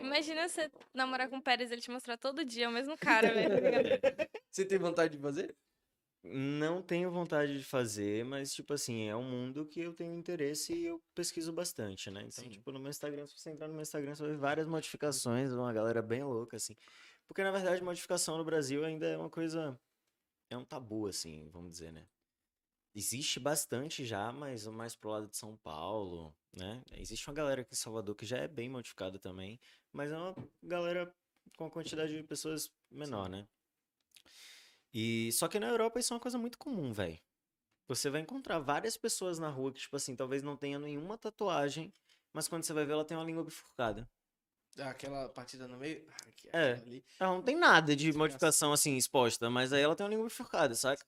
Imagina você namorar com o Pérez e ele te mostrar todo dia o mesmo cara, velho. tá? Você tem vontade de fazer? Não tenho vontade de fazer, mas, tipo assim, é um mundo que eu tenho interesse e eu pesquiso bastante, né? Então, Sim. tipo, no meu Instagram, se você entrar no meu Instagram, você vai ver várias modificações, uma galera bem louca, assim. Porque, na verdade, modificação no Brasil ainda é uma coisa. É um tabu, assim, vamos dizer, né? Existe bastante já, mas mais pro lado de São Paulo, né? Existe uma galera aqui em Salvador que já é bem modificada também, mas é uma galera com uma quantidade de pessoas menor, né? E só que na Europa isso é uma coisa muito comum, velho. Você vai encontrar várias pessoas na rua que, tipo assim, talvez não tenha nenhuma tatuagem, mas quando você vai ver, ela tem uma língua bifurcada. Aquela partida no meio. Ah, aqui, É. ali. Ela não tem nada de modificação assim exposta, mas aí ela tem uma língua bifurcada, saca?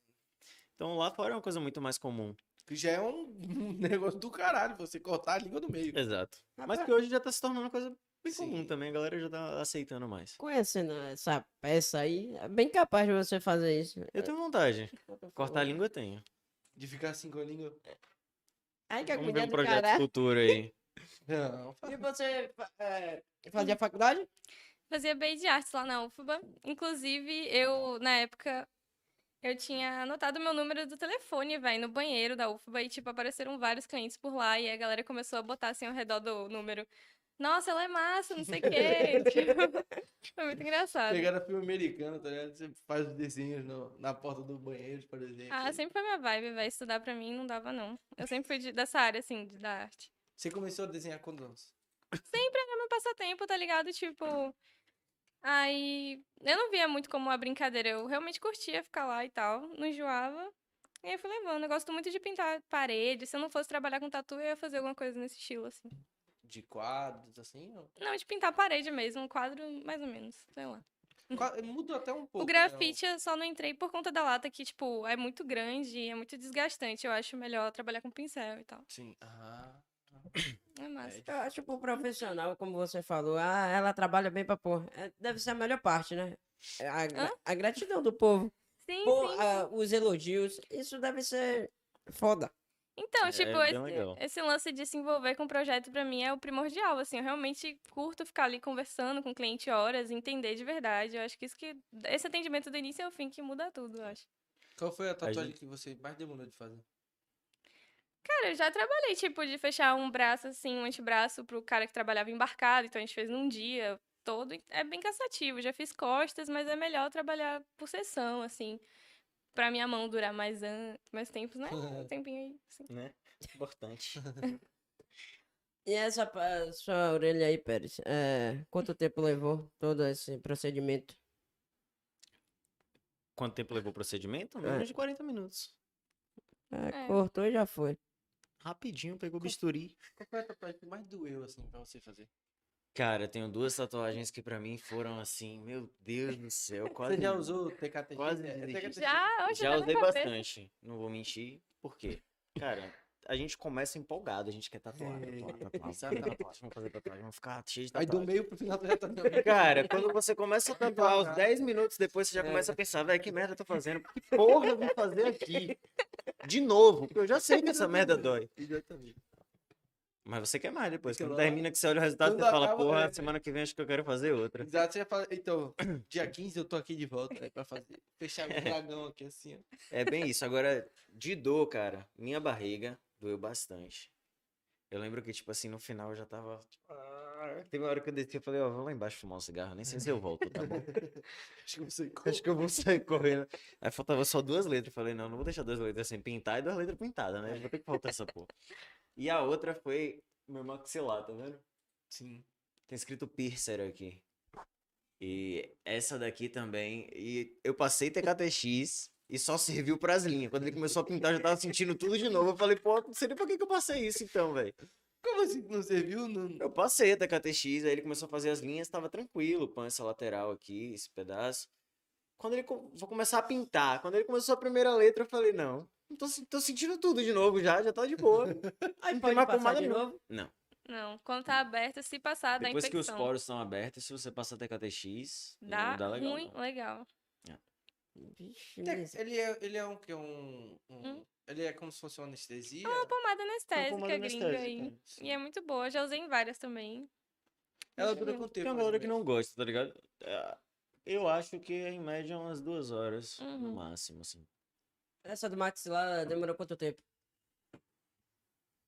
Então lá fora é uma coisa muito mais comum. Que já é um um negócio do caralho, você cortar a língua no meio. Exato. Mas Rapaz, que hoje já tá se tornando uma coisa bem Sim. comum também, a galera já tá aceitando mais. Conhecendo essa peça aí, é bem capaz de você fazer isso. Eu tenho vontade. Cortar a língua eu tenho. De ficar assim com a língua. Ai, que Vamos ver um do projeto caralho. futuro aí. Não, E você é, fazia faculdade? Fazia BI de artes lá na UFBA. Inclusive, eu, na época, eu tinha anotado meu número do telefone, velho, no banheiro da UFBA. E, tipo, apareceram vários clientes por lá. E a galera começou a botar, assim, ao redor do número. Nossa, ela é massa, não sei o quê. Tipo, Foi muito engraçado. Pegaram filme americano, tá ligado? Você faz os desenhos no- na porta do banheiro, por exemplo. Ah, sempre foi minha vibe, velho. Estudar pra mim não dava, não. Eu sempre fui de- dessa área, assim, de, da arte. Você começou a desenhar quando anos? Era meu passatempo, tá ligado? Tipo. Aí. Eu não via muito como uma brincadeira. Eu realmente curtia ficar lá e tal. Não enjoava. E aí fui levando. Eu gosto muito de pintar parede. Se eu não fosse trabalhar com tatu, eu ia fazer alguma coisa nesse estilo, assim. De quadros, assim? ou- Não, de pintar parede mesmo. Um quadro, mais ou menos. Sei lá. Qua- Muda até um pouco. o né, grafite eu só não entrei por conta da lata, que, tipo, é muito grande e é muito desgastante. Eu acho melhor trabalhar com pincel e tal. Sim. Ah. É massa. Eu acho que o profissional, como você falou, ah, ela trabalha bem pra porra. É, Deve ser a melhor parte, né? É A, a gratidão do povo. Sim, sim. ah, os elogios, isso deve ser foda. Então, É, tipo, é esse, esse lance de se envolver com o projeto pra mim é o primordial, assim, eu realmente curto ficar ali conversando com o cliente horas, entender de verdade, eu acho que isso que, esse atendimento do início ao fim que muda tudo, eu acho. Qual foi a tatuagem gente- que você mais demorou de fazer? Cara, eu já trabalhei, tipo, de fechar um braço, assim, um antebraço pro cara que trabalhava embarcado, então a gente fez num dia todo, é bem cansativo, já fiz costas, mas é melhor trabalhar por sessão, assim, pra minha mão durar mais, an... mais tempos, né, um tempinho aí, assim. Né? Importante. E essa sua orelha aí, Pérez, é, quanto tempo levou todo esse procedimento? Quanto tempo levou o procedimento? É. Menos de 40 minutos. É, É. Cortou e já foi. Rapidinho, pegou o bisturi. Qual foi a tatuagem que mais doeu, assim, pra você fazer? Cara, eu tenho duas tatuagens que pra mim foram assim, meu Deus do céu, quase. Você já usou TKT? quase É, desisti. TKT. Já, hoje Já usei bastante. Não vou mentir. Por quê? Cara, a gente começa empolgado, a gente quer tatuar, tatuar, tatuar, vamos fazer tatuagem, vamos fazer tatuagem, vamos ficar cheio de Aí do tatuagem. meio pro final já tá Cara, quando você começa a tatuar, aos 10 minutos depois você já começa a pensar, velho, que merda eu tô fazendo? Que porra eu vim fazer aqui? De novo, porque eu já sei que essa merda dói. Exatamente. Mas você quer mais depois. Quando termina que você olha o resultado, Quando você fala, acaba, porra, é. semana que vem acho que eu quero fazer outra. Exato, você já fala, então, dia 15 eu tô aqui de volta aí pra fazer. Fechar o dragão aqui assim, ó. É bem isso. Agora, de dor, cara, minha barriga doeu bastante. Eu lembro que, tipo assim, no final eu já tava. tipo, ah, Teve uma hora que eu desci e falei, ó, vou lá embaixo fumar um cigarro, nem sei se eu volto, tá bom? Acho que Acho que eu vou sair correndo. Aí faltava só duas letras. Falei, não, não vou deixar duas letras sem pintar e duas letras pintadas, né? Vou ter que faltar essa porra. E a outra foi meu maxilar, tá vendo? Sim. Tem escrito piercer aqui. E essa daqui também. E eu passei TKTX e só serviu pras linhas. Quando ele começou a pintar, eu já tava sentindo tudo de novo. Eu falei, pô, não sei nem pra que, que eu passei isso então, velho. Como assim que não serviu? Não... Eu passei a TKTX, aí ele começou a fazer as linhas, tava tranquilo, põe essa lateral aqui, esse pedaço. Quando ele vou começar a pintar, quando ele começou a primeira letra, eu falei, não, tô, tô sentindo tudo de novo já, já tá de boa. Aí não tem Pode mais pomada de novo? Não. Não, quando tá aberto, se passar, dá Depois que os infecção. poros estão abertos, se você passar TKTX, Dá, não dá legal. ruim, legal. Vixe, Tem- mas- Ele é, ele é um que? Um, um-? Ele é como se fosse uma anestesia? Uma pomada anestésica pomada gringa aí. E é muito boa, já usei em várias também. Ela dura quanto Tem tempo? uma mais ou galera que não gosta, tá ligado? É, Eu acho que é em média umas duas horas, no Uhum. máximo, assim. Essa do maxilar demorou quanto tempo?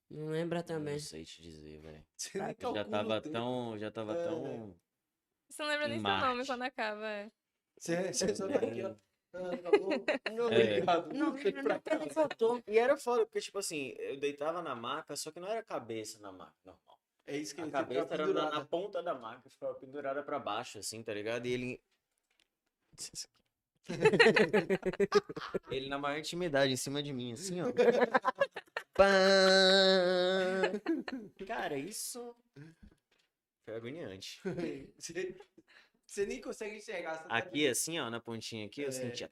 Não lembra também. Não sei te dizer, velho. Nem Já tava tempo. tão, já tava É. tão... Você não lembra nem Em seu nome quando acaba. é. Você, você só tá aqui, ó. Tá bom. Não, É. obrigado. Não, nem que ele casa. voltou. E era foda, porque, tipo assim, eu deitava na maca, só que não era cabeça na maca, normal. É isso que A ele cabeça era na, na ponta da maca, ficava pendurada pra baixo, assim, tá ligado? E ele... ele na maior intimidade, em cima de mim, assim, ó. Pã! Cara, isso... Foi agoniante. Você, nem consegue enxergar. você tá Aqui, assim, ó, na pontinha aqui, eu É. sentia...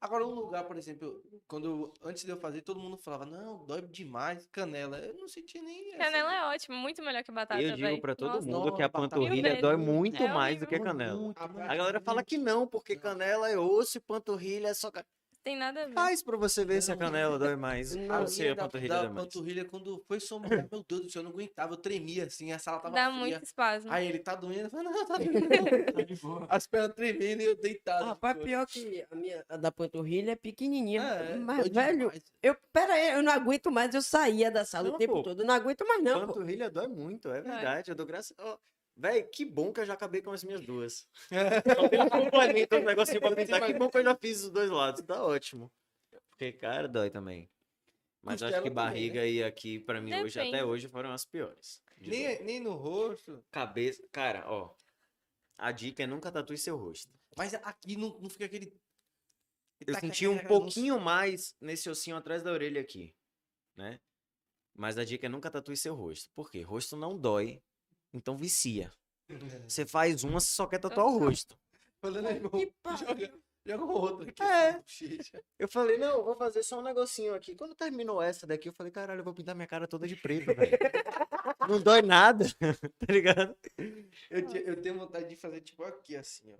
Agora, um lugar, por exemplo, quando eu- antes de eu fazer, todo mundo falava, não, dói demais, canela. Eu não senti nem. essa- Canela é ótimo, muito melhor que batata, Eu digo pra todo Nossa, mundo que a panturrilha dói muito É mais do que horrível. canela. Muito, A galera fala que não, porque canela é osso e panturrilha é só. Tem nada a ver. Faz pra você ver se a canela dói mais. Não, Ou A se panturrilha da dói mais. panturrilha, quando foi sombrear, meu Deus do céu, eu não aguentava, eu tremia assim, a sala tava Dá fria. muito espasmo. Aí ele tá doendo, eu falei, não, tá doendo. Tá de boa. As pernas tremendo e eu deitado. Ah, Rapaz, tipo, pior que a minha a da panturrilha é pequenininha. é, mas, foi velho, demais. eu, pera aí, eu não aguento mais, eu saía da sala Não, o tempo pô. todo. Eu não aguento mais, não, pô. Panturrilha dói muito, é verdade. Eu dou graças. Ó, Véi, que bom que eu já acabei com as minhas duas. Só tem um complemento, um negocinho pra pintar. Que bom que eu já fiz os dois lados, tá ótimo. Porque, cara, dói também. Mas acho que também, né? barriga e aqui, pra mim, hoje, até Depende. hoje, foram as piores. Nem, nem no rosto. Cabeça. Cara, ó. A dica é nunca tatue seu rosto. Mas aqui não, não fica aquele. Eu Taca, senti um pouquinho mais nesse ossinho atrás da orelha aqui, né? Mas a dica é nunca tatue seu rosto. Por quê? Rosto não dói, então vicia. Você faz uma, você só quer tatuar o rosto. Falando aí, irmão, joga, joga um outro aqui. É. assim. Eu falei, não, vou fazer só um negocinho aqui. Quando terminou essa daqui, eu falei, caralho, eu vou pintar minha cara toda de preto, velho. Não dói nada, tá ligado? Eu, te- eu tenho vontade de fazer tipo aqui, assim, ó.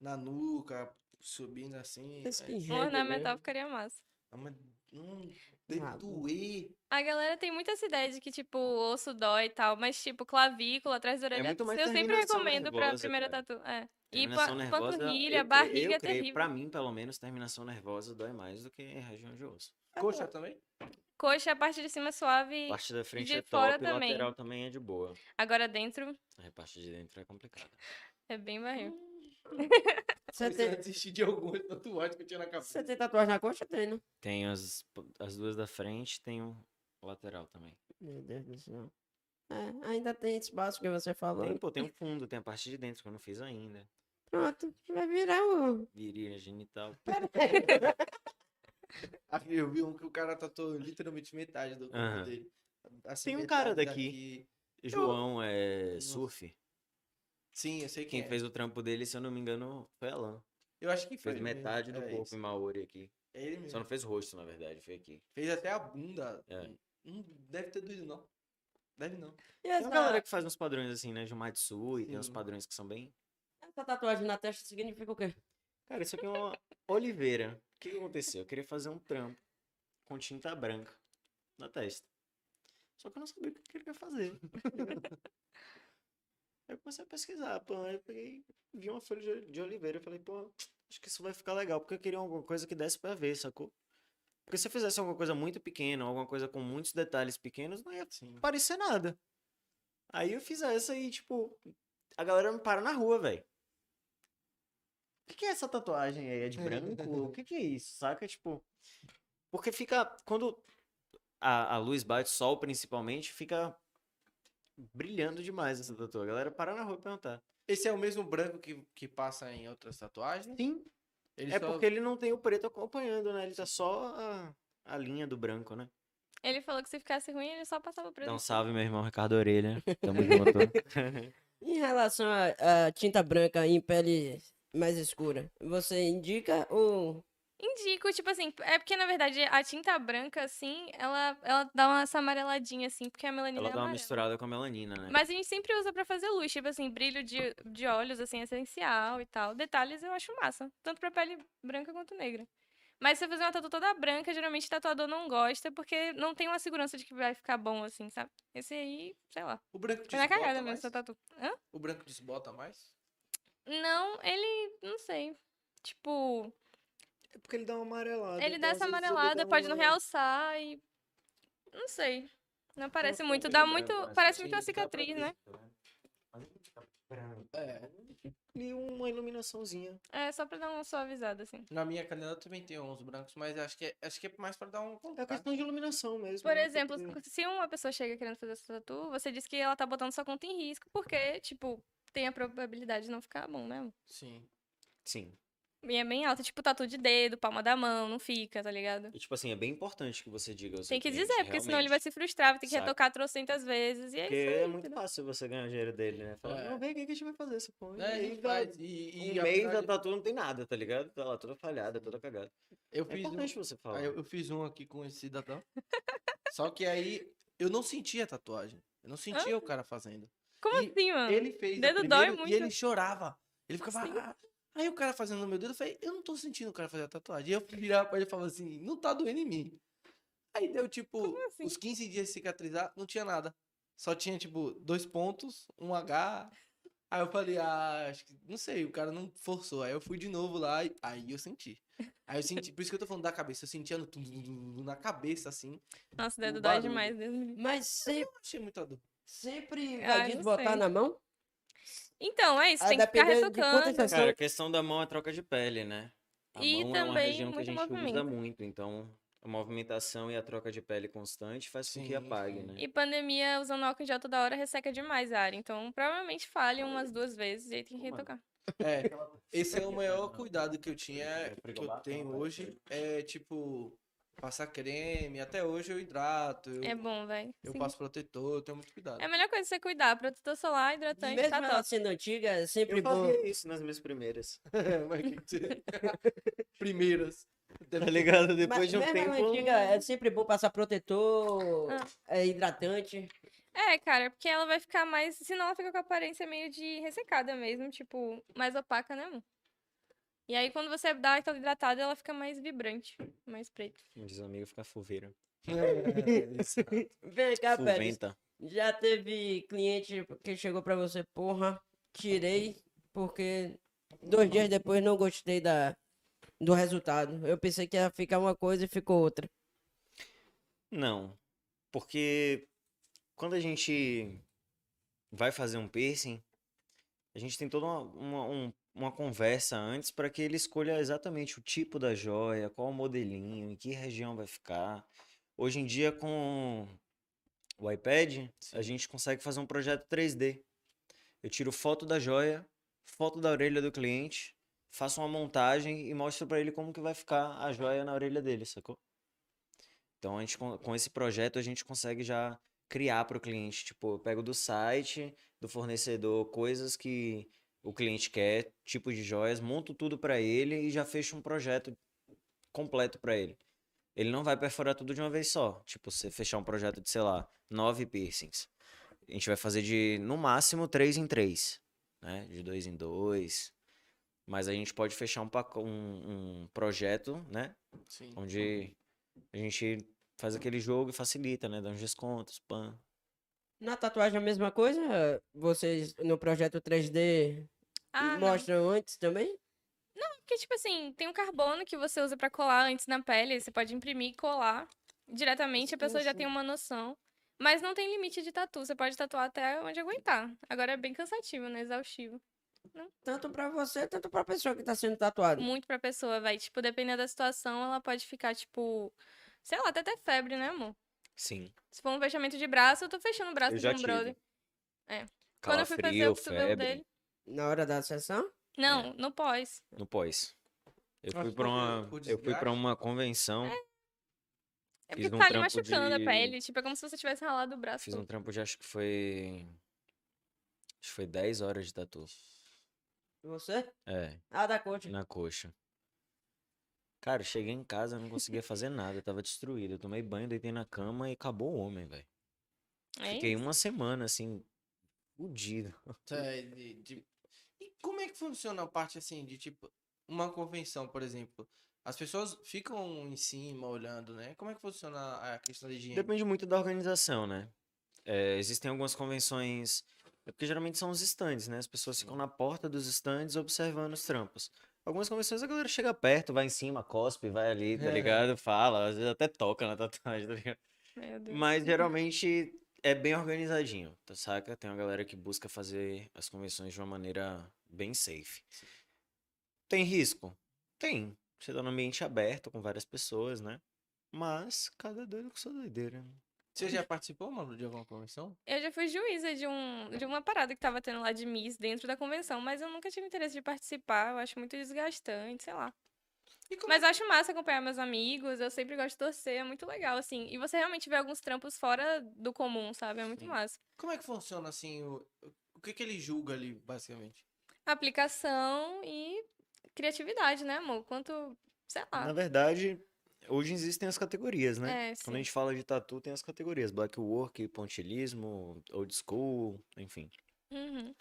Na nuca, subindo assim. Esse aí- que Um jeito, ornamental né? ficaria massa. Não, mas não deve Ah, doer. A galera tem muita essa ideia de que, tipo, o osso dói e tal, mas, tipo, clavícula, atrás da orelha, muito mais eu sempre recomendo pra nervosa, primeira cara. tatu. É. E Terminação pa- nervosa, panturrilha, eu barriga eu é creio, terrível. Pra mim, pelo menos, terminação nervosa dói mais do que região de osso. Coxa também? Coxa, a parte de cima é suave, Parte da frente de é fora top, também. lateral também é de boa. agora dentro A parte de dentro é complicada. é bem barril. Você Você tem, desistir de algumas tatuagens que eu tinha na cabeça. você tem tatuagem na coxa? Tem, né? Tem as, as duas da frente, tem o lateral também. Meu Deus do céu. É, ainda tem espaço que você falou. Tem, pô, tem um fundo, tem a parte de dentro que eu não fiz ainda. Pronto, vai virar o. Virilha genital. Eu vi um que o cara tatuou literalmente metade do corpo Aham. dele. Assim, Tem um cara metade daqui. João é Nossa. surf. Sim, eu sei quem Quem é. fez o trampo dele, se eu não me engano, foi Alan. Eu acho que foi. Fez mesmo. metade do É corpo esse. em Maori aqui. É ele mesmo. Só não fez o rosto, na verdade, foi aqui. Fez até a bunda. É. Não deve ter doído, não. Deve não. E Tem essa, uma galera que faz uns padrões assim, né? De Matsui, tem uns padrões que são bem. essa tatuagem na testa significa o quê? Cara, isso aqui é uma oliveira. O que, que aconteceu? Eu queria fazer um trampo com tinta branca na testa. Só que eu não sabia o que eu queria fazer. Aí eu comecei a pesquisar, pô. Aí eu peguei, vi uma folha de, oliveira. Eu falei, pô, acho que isso vai ficar legal. Porque eu queria alguma coisa que desse pra ver, sacou? Porque se eu fizesse alguma coisa muito pequena, alguma coisa com muitos detalhes pequenos, não ia Sim. parecer nada. Aí eu fiz essa e, tipo, a galera me para na rua, velho. O que, que é essa tatuagem aí? É de branco? o que, que é isso? Saca? Tipo. Porque fica. Quando a, a luz bate, sol principalmente, fica brilhando demais essa tatuagem. A galera para na rua e perguntar. Esse é o mesmo branco que, que passa em outras tatuagens? Sim. Ele É só- porque ele não tem o preto acompanhando, né? Ele tá só a, a linha do branco, né? Ele falou que se ficasse ruim, ele só passava. Dá um salve, meu irmão Ricardo Orelha. Tamo junto. Em relação à à tinta branca em pele mais escura, você indica ou. Indico, tipo assim, é porque na verdade a tinta branca, assim, ela, ela dá uma essa amareladinha, assim, porque a melanina Ela é dá uma amarela. misturada com a melanina, né? Mas a gente sempre usa pra fazer luz, tipo assim, brilho de, de olhos, assim, essencial e tal. Detalhes eu acho massa, tanto pra pele branca quanto negra. Mas se você fazer uma tatu toda branca, geralmente o tatuador não gosta, porque não tem uma segurança de que vai ficar bom, assim, sabe? Esse aí, sei lá. O branco Foi na desbota cagada mesmo essa tatu. Hã? O branco desbota mais? Não, ele, não sei. Tipo, É porque ele dá uma amarelada. ele então, dá essa amarelada, pode não realçar e. Não sei. Não parece fica muito. Dá muito. Parece muito uma cicatriz, né? Não branco. É. E uma iluminaçãozinha. É só pra dar uma suavizada, assim. Na minha canela também tem uns brancos, mas acho que é, acho que é mais pra dar um É questão de iluminação mesmo. Por né? exemplo, Porque- se uma pessoa chega querendo fazer essa tatu, você diz que ela tá botando sua conta em risco, porque, tipo, tem a probabilidade de não ficar bom mesmo. Sim. Sim. E é bem alta, tipo, tatu de dedo, palma da mão, não fica, tá ligado? E, tipo assim, é bem importante que você diga Tem que dizer, porque senão ele vai realmente. se frustrar, vai ter que Saca. retocar trocentas vezes. E é Porque isso aí, é muito entendeu? fácil você ganhar o dinheiro dele, né? Fala, É. não, vem aqui que a gente vai fazer essa porra. É, e faz. E, e um mês verdade- a tatu não tem nada, tá ligado? Tá lá toda falhada, toda cagada. eu É fiz um, importante você falar. eu, eu fiz um aqui com esse cidadão. Só que aí eu não sentia a tatuagem. Eu não sentia o cara fazendo. Como E assim, mano? Ele fez Dedo dói muito. e ele chorava. Ele ficava. Sim. Aí o cara fazendo no meu dedo, eu falei, eu não tô sentindo o cara fazer a tatuagem. E eu virava pra ele e falava assim, não tá doendo em mim. Aí deu, tipo, assim? os 15 dias de cicatrizar, não tinha nada. Só tinha, tipo, dois pontos, um H. Aí eu falei, ah, acho que, não sei, o cara não forçou. Aí eu fui de novo lá e aí eu senti. Aí eu senti, por isso que eu tô falando da cabeça, eu sentia no, na cabeça, assim. Nossa, o dedo dói demais. Deus me livre. Mas sempre, Eu não achei muita dor. sempre Ah, vai botar sei. na mão? Então, é isso, Ah, tem que ficar quantas retocando. pessoas- Cara, a questão da mão é troca de pele, né? A E mão é uma também região que a gente usa movimento. muito, então a movimentação e a troca de pele constante faz com que apague, né? E pandemia, usando álcool em gel toda hora, resseca demais a área. Então, provavelmente falha umas duas vezes e aí tem que retocar. É, esse é o maior cuidado que eu tinha, É, que eu tenho não, hoje. É, tipo, passar creme. Até hoje eu hidrato, eu, É bom, velho. eu Sim. passo protetor, eu tenho muito cuidado. É a melhor coisa você cuidar. Protetor solar, hidratante, Mesmo tá ela top. sendo antiga, é sempre Eu bom. fazia isso nas minhas primeiras. Mas que que você- Primeiras. Tá ligado? Depois Mas de um mesmo tempo. antiga, é sempre bom passar protetor, Ah. é hidratante. É, cara, porque ela vai ficar mais. Senão ela fica com a aparência meio de ressecada mesmo, tipo, mais opaca, né, amor? E aí, quando você dá aquela hidratada, ela fica mais vibrante, mais preta. Como diz o amigo, fica foveira. É. Vem cá, Pérez. Já teve cliente que chegou pra você, porra, tirei, porque dois dias depois não gostei da, do resultado. Eu pensei que ia ficar uma coisa e ficou outra. Não. Porque quando a gente vai fazer um piercing, a gente tem toda uma, uma, um- uma conversa antes para que ele escolha exatamente o tipo da joia, qual o modelinho, em que região vai ficar. Hoje em dia, com o iPad, a gente consegue fazer um projeto 3D. Eu tiro foto da joia, foto da orelha do cliente, faço uma montagem e mostro para ele como que vai ficar a joia na orelha dele, sacou? Então, a gente, com, com esse projeto, a gente consegue já criar para o cliente. Tipo, eu pego do site, do fornecedor, coisas que o cliente quer, tipo de joias, monto tudo para ele e já fecho um projeto completo para ele. Ele não vai perfurar tudo de uma vez só. Tipo, você fechar um projeto de, sei lá, nove piercings. A gente vai fazer de, no máximo, três em três, né? De dois em dois. Mas a gente pode fechar um, um, um projeto, né? Sim. Onde a gente faz aquele jogo e facilita, né? Dá uns descontos, pan. Na tatuagem a mesma coisa? Vocês no projeto 3D Ah, não. mostram antes também? Porque, tipo assim, tem um carbono que você usa pra colar antes na pele, você pode imprimir e colar diretamente, a pessoa já tem uma noção. Mas não tem limite de tatu, você pode tatuar até onde aguentar. Agora é bem cansativo, né? Exaustivo. Tanto pra você, tanto pra pessoa que tá sendo tatuada. Muito pra pessoa, vai. Tipo, dependendo da situação, ela pode ficar, tipo, sei lá, até ter febre, né, amor? Sim. Se for um fechamento de braço, eu tô fechando o braço Eu de um brother. tive. Quando eu fui fazer o cotovelo febre, dele. Na hora da sessão? Não, no pós. no pós. Eu fui pra uma, eu fui pra uma convenção, É Fiz porque um tá ali trampo machucando de- a pele. Tipo, é como se você tivesse ralado o braço. fiz um trampo de acho que foi acho que foi 10 horas de tatu. Você? É, Ah, da coxa. na coxa. Cara, cheguei em casa, não conseguia fazer nada, eu tava destruído. Eu tomei banho, deitei na cama e acabou o homem, velho. É Fiquei isso. uma semana assim, fudido. É, de- de- E como é que funciona a parte assim de tipo uma convenção, por exemplo? As pessoas ficam em cima olhando, né? Como é que funciona a questão de higiene? Depende muito da organização, né? É, existem algumas convenções. É porque geralmente são os stands, né? As pessoas ficam na porta dos stands observando os trampos. Algumas convenções a galera chega perto, vai em cima, cospe, vai ali, tá É. ligado? Fala, às vezes até toca na tatuagem, tá ligado? Mas geralmente é bem organizadinho, tá saca? Tem uma galera que busca fazer as convenções de uma maneira bem safe. Tem risco? Tem. Você tá num ambiente aberto com várias pessoas, né? Mas cada doido com sua doideira. Você já participou, mano, de alguma convenção? Eu já fui juíza de, um, de uma parada que tava tendo lá de Miss dentro da convenção, mas eu nunca tive interesse de participar. Eu acho muito desgastante, sei lá. E como Mas eu acho massa acompanhar meus amigos, eu sempre gosto de torcer, é muito legal, assim. E você realmente vê alguns trampos fora do comum, sabe? É muito Sim. massa. Como é que funciona assim o, o que que ele julga ali, basicamente? Aplicação e criatividade, né, amor? Quanto, sei lá. Na verdade, hoje existem as categorias, né? É, Quando a gente fala de tatu, tem as categorias: black work, pontilismo, old school, enfim. Uhum.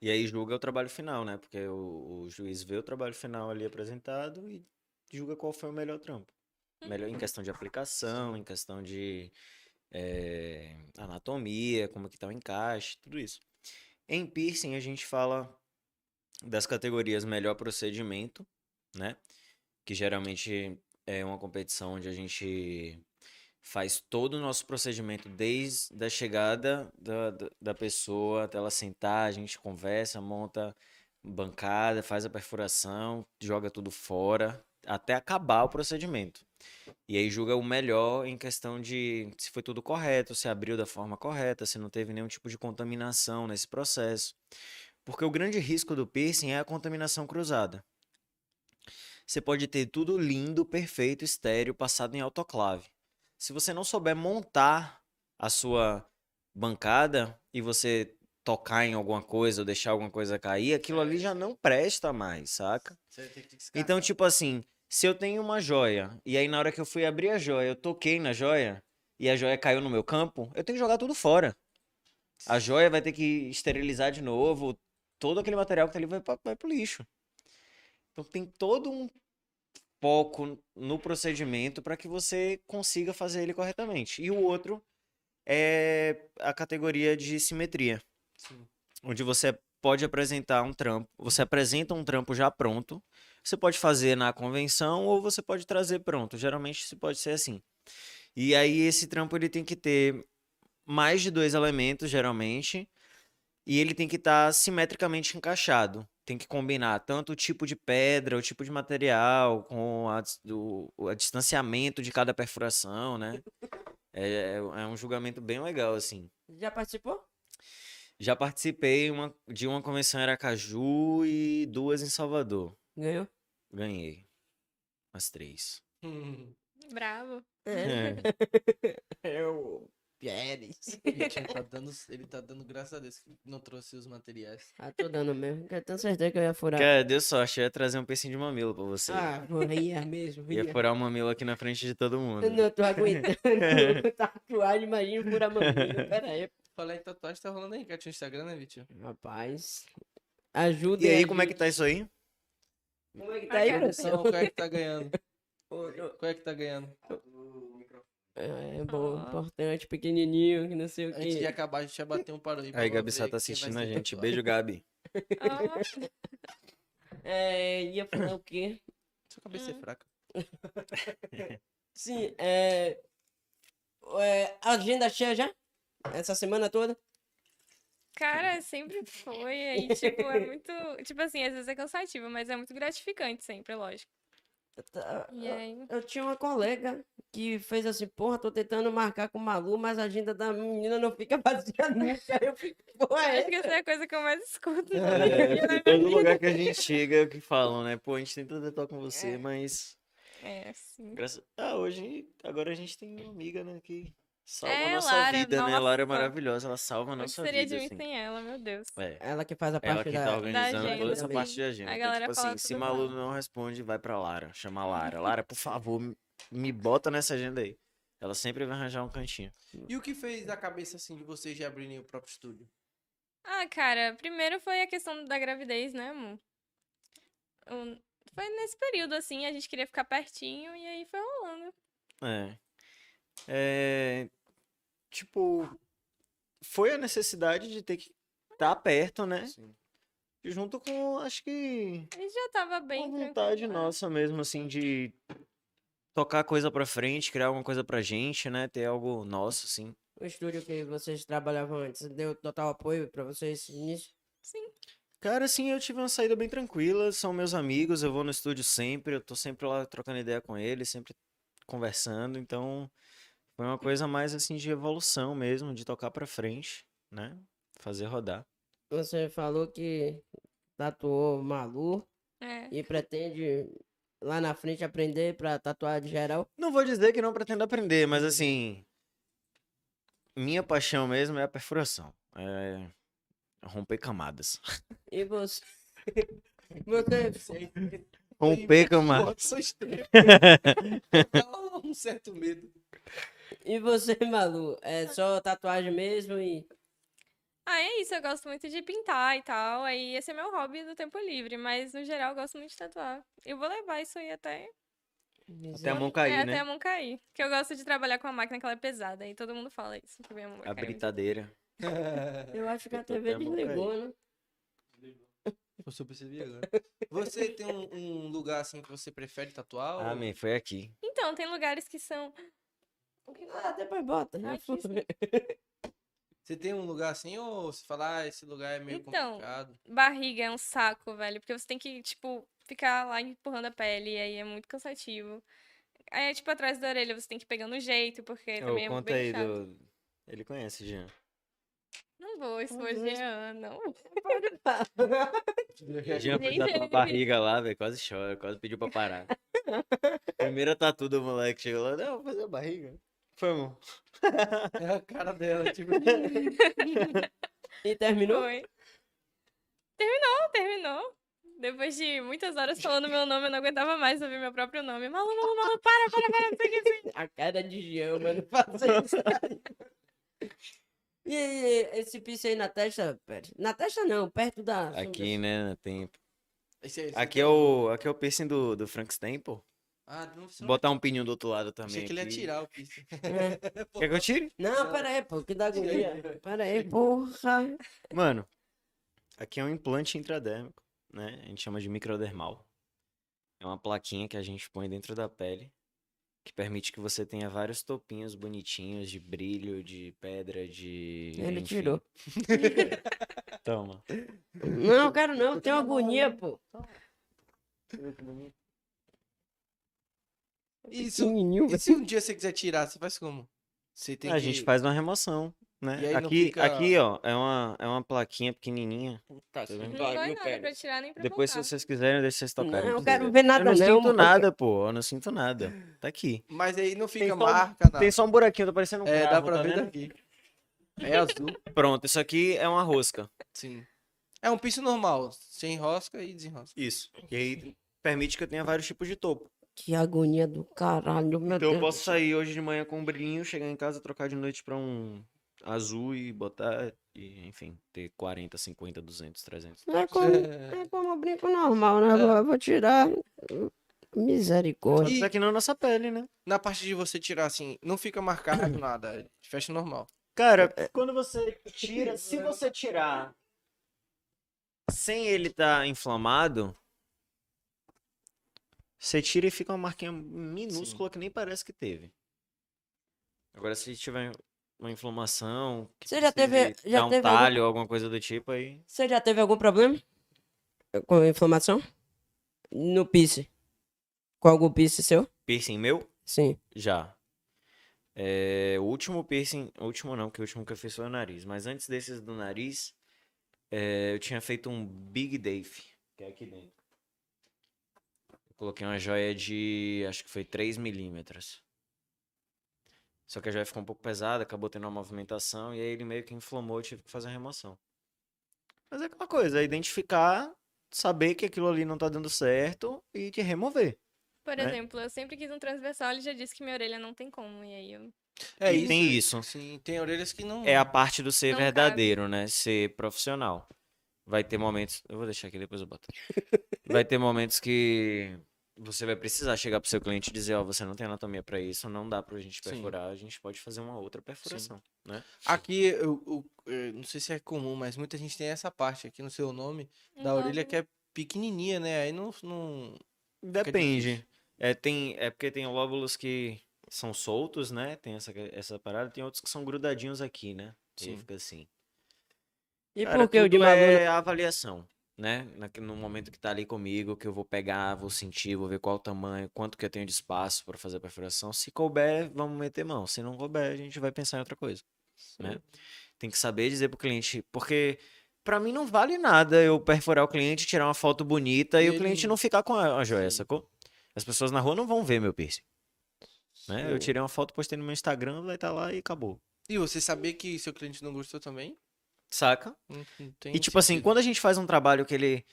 E aí julga o trabalho final, né? Porque o, o juiz vê o trabalho final ali apresentado e julga qual foi o melhor trampo. Melhor em questão de aplicação, em questão de eh, anatomia, como que tá o encaixe, tudo isso. Em piercing, a gente fala das categorias melhor procedimento, né? Que geralmente é uma competição onde a gente faz todo o nosso procedimento desde a chegada da, da, da pessoa até ela sentar, a gente conversa, monta bancada, faz a perfuração, joga tudo fora, até acabar o procedimento. E aí julga o melhor em questão de se foi tudo correto, se abriu da forma correta, se não teve nenhum tipo de contaminação nesse processo. Porque o grande risco do piercing é a contaminação cruzada. Você pode ter tudo lindo, perfeito, estéreo, passado em autoclave. Se você não souber montar a sua bancada e você tocar em alguma coisa ou deixar alguma coisa cair, aquilo ali já não presta mais, saca? Então, tipo assim, se eu tenho uma joia e aí na hora que eu fui abrir a joia, eu toquei na joia e a joia caiu no meu campo, eu tenho que jogar tudo fora. A joia vai ter que esterilizar de novo, todo aquele material que tá ali vai, pra- vai pro lixo. Então tem todo um foco no procedimento para que você consiga fazer ele corretamente. E o outro é a categoria de simetria Sim. onde você pode apresentar um trampo, você apresenta um trampo já pronto. Você pode fazer na convenção ou você pode trazer pronto. Geralmente se pode ser assim. E aí esse trampo ele tem que ter mais de dois elementos, geralmente, e ele tem que estar simetricamente encaixado. Tem que combinar tanto o tipo de pedra, o tipo de material, com a, dis- o, distanciamento de cada perfuração, né? É, é um julgamento bem legal, assim. Já participou? Já participei uma- de uma convenção em Aracaju e duas em Salvador. Ganhou? Ganhei. As três. Hum, Bravo. É. Eu. Pérez. Vitinho tá dando, ele tá dando graças a Deus que não trouxe os materiais. Ah, tô dando mesmo. Eu tenho certeza que eu ia furar. Cara, deu sorte. Eu ia trazer um pecinho de mamilo pra você. Ah, porra, ia mesmo. Ia Ia. furar o mamilo aqui na frente de todo mundo. Eu não tô aguentando. Tatuagem, imagina furar mamilo. Pera aí. Falar em tatuagem, tá rolando aí, enquete no Instagram, né, Vitinho? Rapaz. Ajuda E aí, como é que tá isso aí? Como é que tá aí, Produção, produção? qual é que tá ganhando? Qual é que tá ganhando? É bom, Ah. importante, pequenininho, que não sei o Antes de que. acabar, a gente ia bater um para aí. Aí, Gabi Sá tá assistindo a gente. Beijo, Gabi. Ó, É, ia falar o quê? Sua cabeça é Hum. fraca. Sim, é, é. Agenda cheia já? Essa semana toda? Cara, sempre foi. Aí, tipo, é muito. Tipo assim, às vezes é cansativo, mas é muito gratificante sempre, lógico. Eu tinha uma colega que fez assim, porra, tô tentando marcar com o Malu, mas a agenda da menina não fica vazia nunca. Eu fico, porra, é Acho que essa é a coisa que eu mais escuto. É, todo lugar que a gente chega é o que falam, né? Pô, a gente tenta tentar com você, É. mas. É, sim. Graças... Ah, hoje. Agora a gente tem uma amiga, né? Que salva É, a nossa Lara, vida, né? Lara é nossa. maravilhosa, ela salva a O que nossa seria vida. de mim assim. sem ela, meu Deus. É. ela que faz a Ela parte que da. tá organizando agenda, toda essa parte de agenda. A Então, galera tipo fala assim, se Malu mal. não responde, vai pra Lara. Chama a Lara. Lara, por favor, me- bota nessa agenda aí. Ela sempre vai arranjar um cantinho. E o que fez a cabeça assim de vocês de abrirem o próprio estúdio? Ah, cara, primeiro foi a questão da gravidez, né, amor? Foi nesse período, assim, a gente queria ficar pertinho e aí foi rolando. É. É. Tipo, foi a necessidade de ter que estar perto, né? Sim. Junto com, acho que, A gente já tava bem com vontade é. nossa mesmo, assim, de tocar coisa pra frente, criar alguma coisa pra gente, né? Ter algo nosso, assim. O estúdio que vocês trabalhavam antes deu total apoio pra vocês nisso? Sim. Cara, assim, eu tive uma saída bem tranquila, são meus amigos, eu vou no estúdio sempre, eu tô sempre lá trocando ideia com eles, sempre conversando, então foi uma coisa mais assim de evolução mesmo, de tocar pra frente, né? Fazer rodar. Você falou que tatuou Malu É. e pretende lá na frente aprender pra tatuar de geral. Não vou dizer que não pretendo aprender, mas assim, minha paixão mesmo é a perfuração, é romper camadas. E você. Você. Romper camadas. Sou estranho. Dá um certo medo. E você, Malu? É só tatuagem mesmo e. Ah, é isso, eu gosto muito de pintar e tal. Aí esse é meu hobby do tempo livre, mas no geral eu gosto muito de tatuar. Eu vou levar isso aí até, Até a mão é, cair, até né? a mão cair. Porque eu gosto de trabalhar com a máquina que ela é pesada. E todo mundo fala isso. Que minha mão A cair. britadeira. Eu acho que a Até TV desligou, né? Eu percebi agora. Você tem um, um lugar assim que você prefere tatuar? Ah, ou- man, foi aqui. Então, tem lugares que são. Ah, depois bota. já foi. isso. Você tem um lugar assim ou você fala, ah, esse lugar é meio Então, complicado? Barriga é um saco, velho. Porque você tem que, tipo, ficar lá empurrando a pele. E aí é muito cansativo. Aí, tipo, atrás da orelha você tem que pegar no jeito, porque Ô, também é conta bem aí chato. do... Ele conhece, Jean. Não vou expor Jean, não. Jean foi Gente, tatuar a ele- barriga lá, velho. Quase chora, quase pediu pra parar. Primeira tatu do moleque chegou lá, não, vou fazer a barriga. Foi, amor. É a cara dela, tipo. E terminou? Foi. Terminou, terminou. Depois de muitas horas falando meu nome, eu não aguentava mais ouvir meu próprio nome. Malu, Malu, Malu, para, para, para, que. A cara de Jean, mano, fazer isso. E esse piercing aí na testa, na testa não, perto da... Aqui, né, tem... Esse, esse Aqui é o, aqui é o piercing do, do Frankenstein, pô. Ah, não sei. Botar um pininho do outro lado também Achei que ele ia aqui. tirar o piercing. É. Quer que eu tire? Não, pera aí, pô, que dá agonia. Pera aí, porra. Mano, aqui é um implante intradérmico, né? A gente chama de microdermal. É uma plaquinha que a gente põe dentro da pele, que permite que você tenha vários topinhos bonitinhos de brilho, de pedra, de. Ele enfim. tirou. Toma. Não, quero não, tem uma agonia, pô. E se, e se um dia você quiser tirar, você faz como? Você tem a que... gente faz uma remoção, né? não Aqui, fica- aqui, ó, é uma, é uma plaquinha pequenininha. Tá? Não dói nada pra tirar nem pra Depois, se colocar. vocês quiserem, deixa vocês Não, tocarem. eu pra quero ver nada Eu não não, sinto porque- nada, pô. Eu não sinto nada. Tá aqui. Mas aí não fica um- marca, nada. Tem só um buraquinho, tá parecendo um É, dá cravo, pra tá ver daqui. É azul, Pronto, isso aqui é uma rosca. sim. É um piercing normal, sem rosca e desenrosca. Isso. E aí permite que eu tenha vários tipos de topo. Que agonia do caralho, meu Então Deus. eu posso sair hoje de manhã com um brilhinho, chegar em casa, trocar de noite pra um azul e botar, e, enfim, ter 40, 50, 200, 300. É como, é como brinco normal, né? Vou, eu vou tirar. Só Misericórdia. que tá aqui na nossa pele, né? Na parte de você tirar assim, não fica marcado nada, fecha normal. Cara, quando você tira, se você tirar sem ele estar inflamado, você tira e fica uma marquinha minúscula que nem parece que teve. Agora, se tiver uma inflamação, que Você já teve- já dar um teve algum- talho, alguma coisa do tipo, aí Você já teve algum problema com inflamação? No piercing? Com algum piercing seu? piercing meu, Sim. já. É, o último piercing, o último não, que o último que eu fiz foi o nariz, mas antes desses do nariz, é, eu tinha feito um Big Dave, que é aqui dentro. Coloquei uma joia de, acho que foi 3 milímetros. Só que a joia ficou um pouco pesada, acabou tendo uma movimentação, e aí ele meio que inflamou, eu tive que fazer a remoção. Mas é aquela coisa, é identificar, saber que aquilo ali não tá dando certo e te remover. Por né? exemplo, eu sempre quis um transversal, ele já disse que minha orelha não tem como. E aí eu. É E tem isso. Sim, tem orelhas que não. É a parte do ser Não cabe. verdadeiro, né? Ser profissional. Vai ter momentos. Eu vou deixar aqui, depois eu boto. Vai ter momentos que você vai precisar chegar pro seu cliente e dizer, ó, você não tem anatomia pra isso, não dá pra gente Sim. perfurar, a gente pode fazer uma outra perfuração, né? Aqui, eu, eu- eu não sei se é comum, mas muita gente tem essa parte aqui no seu nome da orelha lóbulo- que é pequenininha, né? Aí não. não... Depende. É, tem, é porque tem lóbulos que são soltos, né? Tem essa, essa parada, tem outros que são grudadinhos aqui, né? E aí Sim. fica assim. E Cara, por que o de é a avaliação, né? No momento que tá ali comigo, que eu vou pegar, vou sentir, vou ver qual o tamanho, quanto que eu tenho de espaço para fazer a perfuração. Se couber, vamos meter mão. Se não couber, a gente vai pensar em outra coisa, né? Tem que saber dizer pro cliente, porque pra mim não vale nada eu perfurar o cliente, tirar uma foto bonita e, E o cliente ele- não ficar com a, a joia, Sim. sacou? As pessoas na rua não vão ver meu piercing. Né? Eu Sim. tirei uma foto, postei no meu Instagram, vai estar lá e acabou. E você saber que seu cliente não gostou também? Saca? Tem E tipo assim, quando a gente faz um trabalho que ele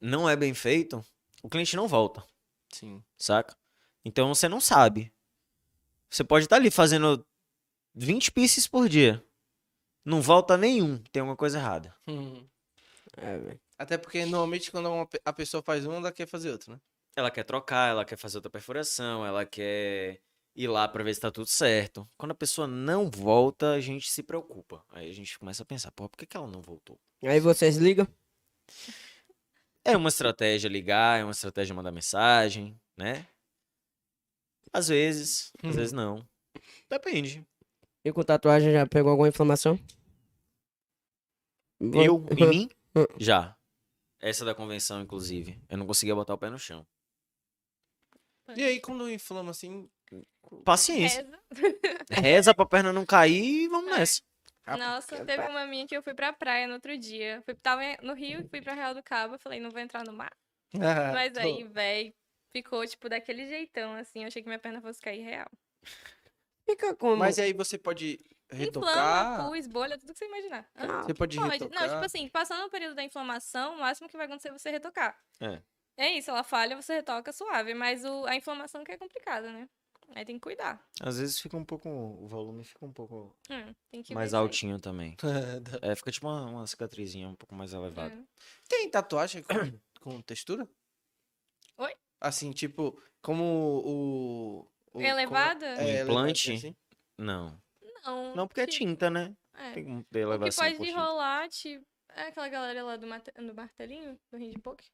não é bem feito, o cliente não volta, Sim. saca? Então você não sabe. Você pode estar ali fazendo 20 pieces por dia. Não volta nenhum. Tem alguma coisa errada. Hum. É, velho. Até porque normalmente quando uma a pessoa faz uma, ela quer fazer outra, né? Ela quer trocar, ela quer fazer outra perfuração, ela quer ir lá pra ver se tá tudo certo. Quando a pessoa não volta, a gente se preocupa. Aí a gente começa a pensar, pô, por que, que ela não voltou? Aí vocês ligam? É uma estratégia ligar, é uma estratégia mandar mensagem, né? Às vezes, às Uhum. vezes não. Depende. E com tatuagem já pegou alguma inflamação? Eu, em mim, já. Essa da convenção, inclusive. Eu não conseguia botar o pé no chão. E aí, quando inflama assim. Paciência. Reza. Reza pra perna não cair e vamos É. nessa. Nossa, teve uma minha que eu fui pra praia no outro dia. Fui, tava no Rio, fui pra Real do Cabo. Falei, não vou entrar no mar. Ah, Mas tô- aí, véi, ficou, tipo, daquele jeitão, assim. Eu achei que minha perna fosse cair real. Fica como? Mas aí você pode retocar. Inflama, pus, bolha, tudo que você imaginar. Ah, Você pode, Pode. retocar. Não, tipo assim, passando o período da inflamação, o máximo que vai acontecer é você retocar. É. É isso, ela falha, você retoca suave. Mas o, a inflamação que é complicada, né? Aí tem que cuidar. Às vezes fica um pouco. O volume fica um pouco Hum, tem que mais altinho também. É, fica tipo uma, uma cicatrizinha um pouco mais elevada. É. Tem tatuagem com, com textura? Oi? Assim, tipo, como o. o elevada? como- é, implante? assim? Não. Não. Não, porque é tinta, né? é. Tem ter O que elevação pode por tinta. rolar, tipo. É aquela galera lá do, mate- do martelinho, do ring de poke?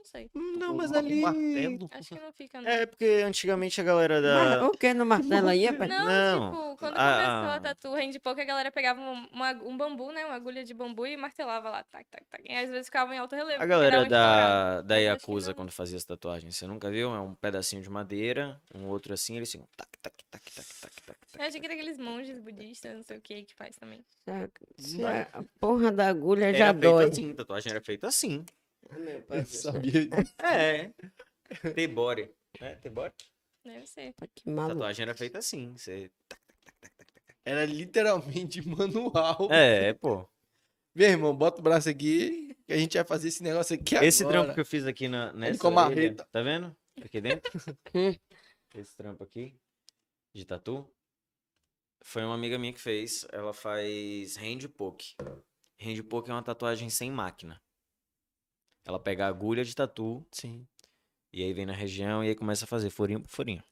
Não sei. Não, Um mas ma- um ali. martelo. Acho que não fica, não. É, porque antigamente a galera Mas da. o que no martelo aí, rapaz? Não, Não, tipo, quando a- começou a- a tatu hand poke, a galera pegava um, uma- um bambu, né? Uma agulha de bambu e martelava lá, tac, tac, tac. E às vezes ficava em alto relevo. A galera da, da Yakuza, quando fazia as tatuagens, você nunca viu? É um pedacinho de madeira, um outro assim, eles ficam tac, tac, tac, tac, tac, tac, Eu achei que era aqueles monges budistas, não sei o que, que faz também. Se a porra da agulha já dói. assim, tatuagem era feita assim. Meu pai Eu sabia. É. Tebore. É, Tebore? Deve ser. Tá Que maluco. Tatuagem era feita assim. Você... Era literalmente manual. É, pô. Meu irmão, bota o braço aqui que a gente vai fazer esse negócio aqui Esse agora. trampo que eu fiz aqui na, nessa com a orelha, marreta. tá vendo? Aqui dentro. Esse trampo aqui, de tatu, foi uma amiga minha que fez. Ela faz hand poke. Hand poke é uma tatuagem sem máquina. Ela pega a agulha de tatu Sim. e aí vem na região e aí começa a fazer furinho por furinho.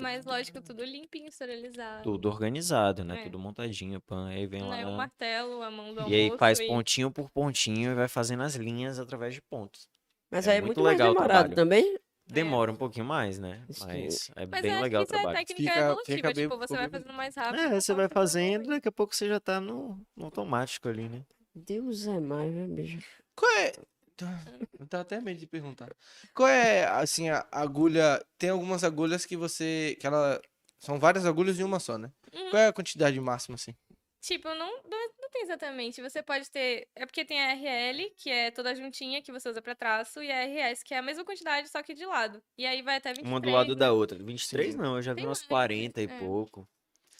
Mas lógico, tudo limpinho, esterilizado. Tudo organizado, né? É. Tudo montadinho, pan. Aí vem Né? O lá. martelo, a mão do E aí almoço faz e- pontinho por pontinho e vai fazendo as linhas através de pontos. Mas É aí é muito muito mais legal o demorado também. Demora um pouquinho mais, né? Mas é Mas bem legal o é trabalho. técnica Fica- evolutiva, fica bem- tipo, você vai fazendo mais rápido. É, você vai fazendo, daqui a pouco você já tá no, no automático ali, né? Deus é mais, né, bicho? Qual é. Tá- Eu tava até medo de perguntar. Qual é, assim, a agulha. Tem algumas agulhas que você. que ela. São várias agulhas em uma só, né? Uhum. Qual é a quantidade máxima, assim? Tipo, não, não, não tem exatamente. Você pode ter. É porque tem a RL, que é toda juntinha, que você usa pra traço, e a RS, que é a mesma quantidade, só que de lado. E aí vai até 23. Uma do lado né? da outra. 23 Sim. não, eu já vi Tem umas mais, 40 e é. pouco.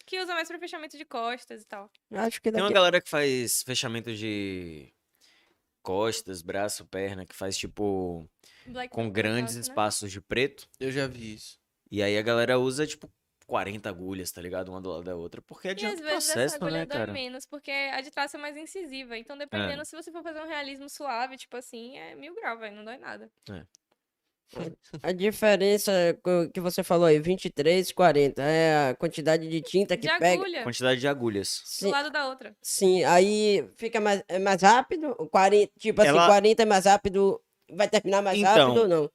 Que usa mais pra fechamento de costas e tal. Eu Acho que Tem uma daqui... galera que faz fechamento de costas, braço, perna, que faz tipo Black com Black grandes Out, né? espaços de preto. Eu já vi isso. E aí a galera usa tipo 40 agulhas, tá ligado? Uma do lado da outra. Porque E adianta às o vezes essa processo, agulha né, dói cara? menos, porque a de traço é mais incisiva. Então, dependendo, se você for fazer um realismo suave, tipo assim, é mil graus, velho, não dói nada. A diferença que você falou aí, 23, 40, é a quantidade de tinta que de pega. agulha, Quantidade de agulhas. do Sim, lado da outra. sim, aí fica mais, é mais rápido? 40, tipo assim, Ela- 40 é mais rápido, vai terminar mais Então, rápido ou não?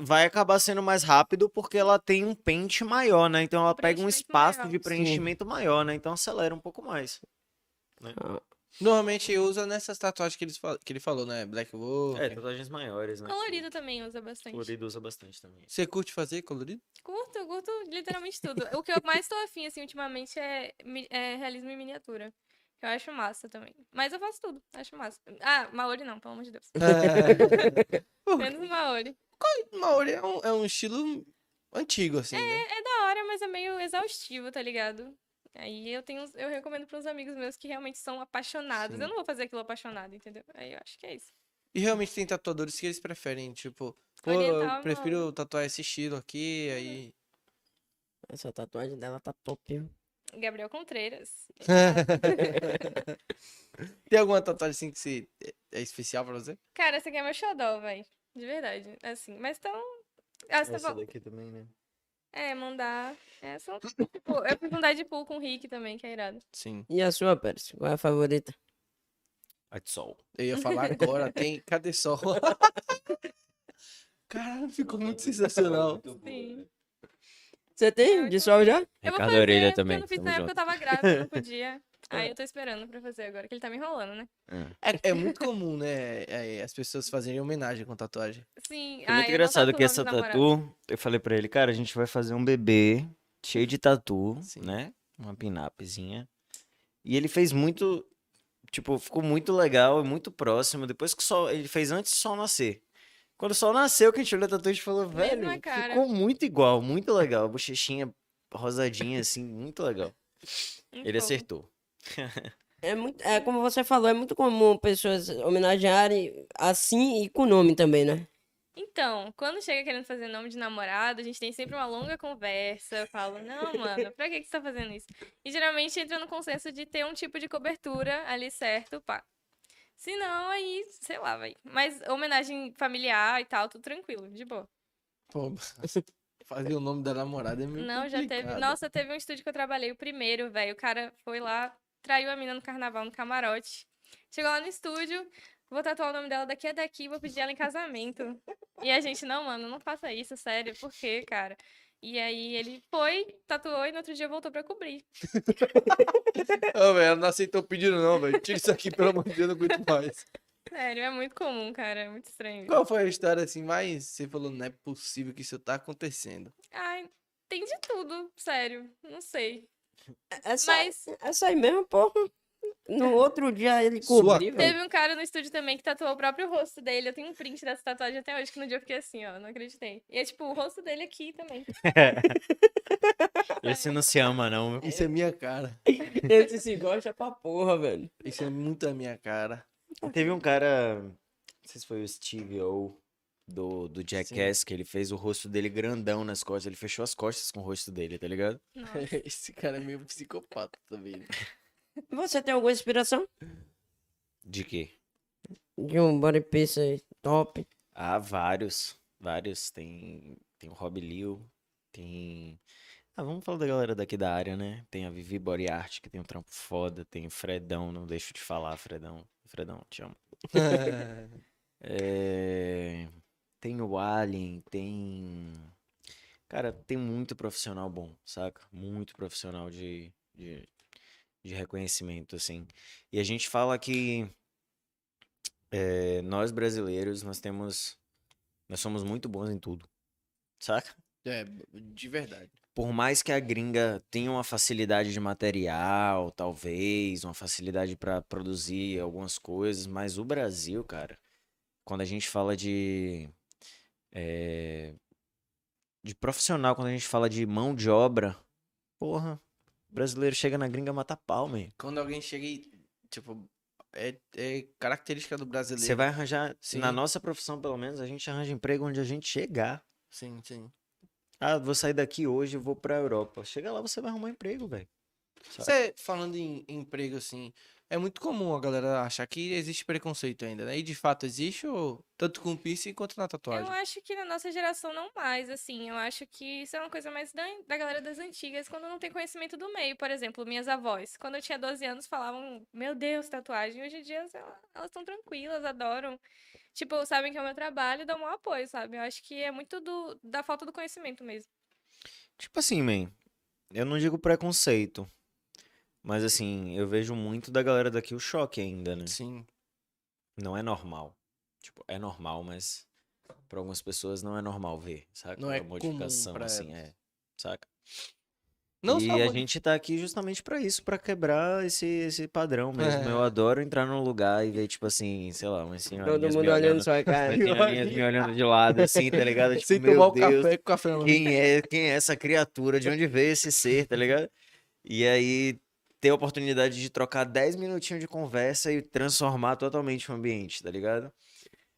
vai acabar sendo mais rápido porque ela tem um pente maior, né? Então ela pega um espaço maior. de Sim. preenchimento maior, né? Então acelera um pouco mais. Normalmente usa nessas tatuagens que, eles fal- que ele falou, né? Black Wolf. É, tatuagens maiores, né? Colorido também usa bastante. Colorido usa bastante também. Você curte fazer colorido? Curto, eu curto literalmente tudo. O que eu mais tô afim, assim, ultimamente é, é realismo em miniatura. Eu acho massa também. Mas eu faço tudo, acho massa. Ah, Maori não, pelo amor de Deus. Menos Maori. Maori é um, é um estilo antigo, assim, né? É da hora, mas é meio exaustivo, tá ligado? Aí eu tenho, eu recomendo para uns amigos meus que realmente são apaixonados. Sim. Eu não vou fazer aquilo apaixonado, entendeu? Aí eu acho que é isso. E realmente tem tatuadores que eles preferem, tipo, pô, Oriental, eu não. prefiro tatuar esse estilo aqui, aí. Essa tatuagem dela tá top, viu? Gabriel Contreiras. Tem alguma tatuagem assim que você... é especial pra você? Cara, essa aqui é meu xodó, velho. De verdade. Assim, mas então. Ah, tá Essa fal- daqui também, né? É, mandar. É, só... tipo, eu fiz um Deadpool com o Rick também, que é irado. Sim. E a sua, Pérez? Qual é a favorita? A de sol. Eu ia falar agora, tem... Cadê sol? Caralho, ficou muito sensacional. Sim. Você tem de sol já? Eu vou Ricardo Orelha também. Eu não fiz tamo na época, eu junto. tava grávida, não podia. Aí eu tô esperando pra fazer agora, que ele tá me enrolando, né? É, é muito comum, né? é, as pessoas fazerem homenagem com tatuagem. Sim. Foi ah, muito eu não engraçado tatuo que o essa nome do namorado. tatu, eu falei pra ele, cara, a gente vai fazer um bebê cheio de tatu, Sim. né? Uma pinapzinha. E ele fez muito, tipo, ficou muito legal e muito próximo. Depois que o sol, ele fez antes do sol nascer. Quando o sol nasceu, que a gente olhou a tatu e falou, velho, Mesma cara. ficou muito igual, muito legal. Bochechinha rosadinha, assim, muito legal. Ele acertou. É, muito, é como você falou, é muito comum pessoas homenagearem assim e com nome também, né? Então, quando chega querendo fazer nome de namorado, a gente tem sempre uma longa conversa. Eu falo, não, mano, pra que, que você tá fazendo isso? E geralmente entra no consenso de ter um tipo de cobertura ali certo, pá. Se não, aí, sei lá, vai. Mas homenagem familiar e tal, tudo tranquilo, de boa. Pô, fazer o nome da namorada é meio Não, já teve. complicado. Nossa, teve um estúdio que eu trabalhei, o primeiro, velho. O cara foi lá, traiu a mina no carnaval, no camarote. Chegou lá no estúdio, vou tatuar o nome dela daqui a daqui, vou pedir ela em casamento. E a gente, não, mano, não faça isso, sério, por quê, cara? E aí ele foi, tatuou e no outro dia voltou pra cobrir. Ô, velho, ela não aceitou o pedido não, velho. Tira isso aqui, pelo amor de Deus, não aguento mais. Sério, é muito comum, cara, é muito estranho. Qual foi a história assim, mais você falou, não é possível que isso tá acontecendo? Ai, tem de tudo, sério, não sei. Essa, Mas essa aí mesmo, porra. No outro dia ele cobriu. Teve um cara no estúdio também que tatuou o próprio rosto dele. Eu tenho um print dessa tatuagem até hoje, que no dia eu fiquei assim, ó, não acreditei. E é tipo o rosto dele aqui também. Esse não se ama, não. Isso é minha cara. Esse se gosta pra porra, velho. Isso é muito a minha cara. Teve um cara, não sei se foi o Steve ou do, do Jackass, que ele fez o rosto dele grandão nas costas. Ele fechou as costas com o rosto dele, tá ligado? Esse cara é meio psicopata também. né? Você tem alguma inspiração? De quê? De um body piece aí, top. Ah, vários. Vários. Tem, tem o Rob Liu, tem. Ah, vamos falar da galera daqui da área, né? Tem a Vivi Body Art, que tem um trampo foda. Tem o Fredão, não deixo de falar, Fredão. Fredão, te amo. É, Tem o Alien, tem. Cara, tem muito profissional bom, saca? Muito profissional de, de, de reconhecimento, assim. E a gente fala que é, nós brasileiros, nós temos. Nós somos muito bons em tudo, saca? é, de verdade. Por mais que a gringa tenha uma facilidade de material, talvez, uma facilidade para produzir algumas coisas, mas o Brasil, cara, quando a gente fala de eh, de profissional, quando a gente fala de mão de obra, porra, o brasileiro chega na gringa mata pau, man. Quando alguém chega e, tipo, é, é característica do brasileiro. Você vai arranjar, na Sim. nossa profissão, pelo menos, a gente arranja emprego onde a gente chegar. Sim, sim. Ah, vou sair daqui hoje e vou pra Europa. Chega lá, você vai arrumar emprego, velho. Você, falando em emprego, assim, é muito comum a galera achar que existe preconceito ainda, né? E de fato existe, ou tanto com piercing quanto na tatuagem? Eu acho que na nossa geração não mais, assim. Eu acho que isso é uma coisa mais da, da galera das antigas, quando não tem conhecimento do meio. Por exemplo, minhas avós, quando eu tinha 12 anos, falavam, meu Deus, tatuagem. Hoje em dia, elas estão tranquilas, adoram. Tipo, sabem que é o meu trabalho e dão um apoio, sabe? Eu acho que é muito do, da falta do conhecimento mesmo. Tipo assim, man, eu não digo preconceito, mas assim, eu vejo muito da galera daqui o choque ainda, né? Sim. Não é normal. Tipo, é normal, mas pra algumas pessoas não é normal ver, saca? Não é A modificação, assim, elas. é, saca? Não e a gente tá aqui justamente pra isso, pra quebrar esse, esse padrão mesmo. Eu É. adoro entrar num lugar e ver, tipo assim, sei lá, umas Todo senhorinhas mundo me olhando olhando, sua cara. senhorinhas me olhando de lado, assim, tá ligado? Tipo, Sem meu Deus, café com o café quem é, quem é essa criatura, de onde veio esse ser, tá ligado? E aí ter a oportunidade de trocar 10 minutinhos de conversa e transformar totalmente o ambiente, tá ligado?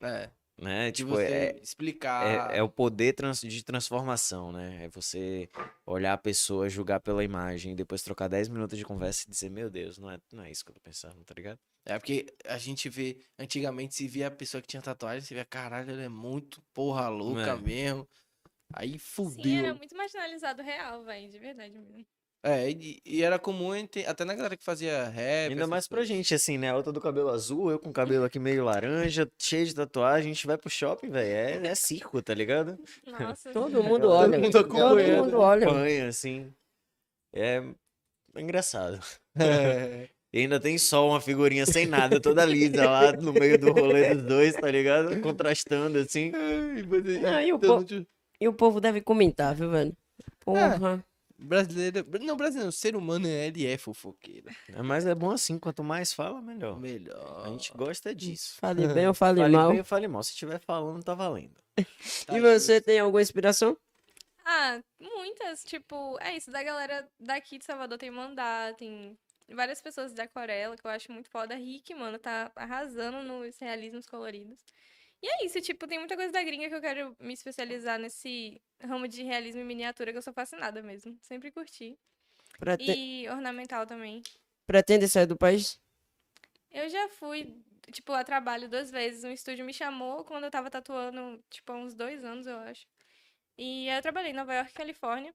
É. né? Tipo, você é, explicar. é, é o poder trans- de transformação, né? É você olhar a pessoa, julgar pela imagem, e depois trocar 10 minutos de conversa e dizer, meu Deus, não é, não é isso que eu tô pensando, tá ligado? É porque a gente vê, antigamente se via a pessoa que tinha tatuagem, você via, caralho, ela é muito porra louca É. mesmo. Aí Sim, fudeu. era muito marginalizado real, velho, de verdade mesmo. É, e, e era comum entre- até na galera que fazia rap. Ainda mais pra coisas. gente, assim, né? A outra do cabelo azul, eu com o cabelo aqui meio laranja, cheio de tatuagem, a gente vai pro shopping, velho. É, é circo, tá ligado? Nossa. Todo mundo Todo olha. mundo Todo acompanhando. mundo olha. Acompanha, assim. É engraçado. É. E ainda tem só uma figurinha sem nada, toda lisa lá no meio do rolê dos dois, tá ligado? Contrastando, assim. Ai, mas- Não, e o todo po- E o povo deve comentar, viu, velho? Porra. Brasileiro. Não, brasileiro, o ser humano ele é fofoqueiro. Mas é bom assim, quanto mais fala, melhor. Melhor. A gente gosta disso. Fale bem ou fale, Fale mal. bem ou fale mal. Se estiver falando, tá valendo. Tá E você tem alguma inspiração? Ah, muitas. Tipo, é isso. Da galera daqui de Salvador tem Mandá, tem várias pessoas da Aquarela que eu acho muito foda. Rick, mano, tá arrasando nos realismos coloridos. E é isso, tipo, tem muita coisa da gringa que eu quero me especializar nesse ramo de realismo em miniatura que eu sou fascinada mesmo. Sempre curti. Prete- E ornamental também. Pretende sair do país? Eu já fui, tipo, a trabalho duas vezes. Um estúdio me chamou quando eu tava tatuando, tipo, há uns dois anos, eu acho. E aí eu trabalhei em Nova York, Califórnia.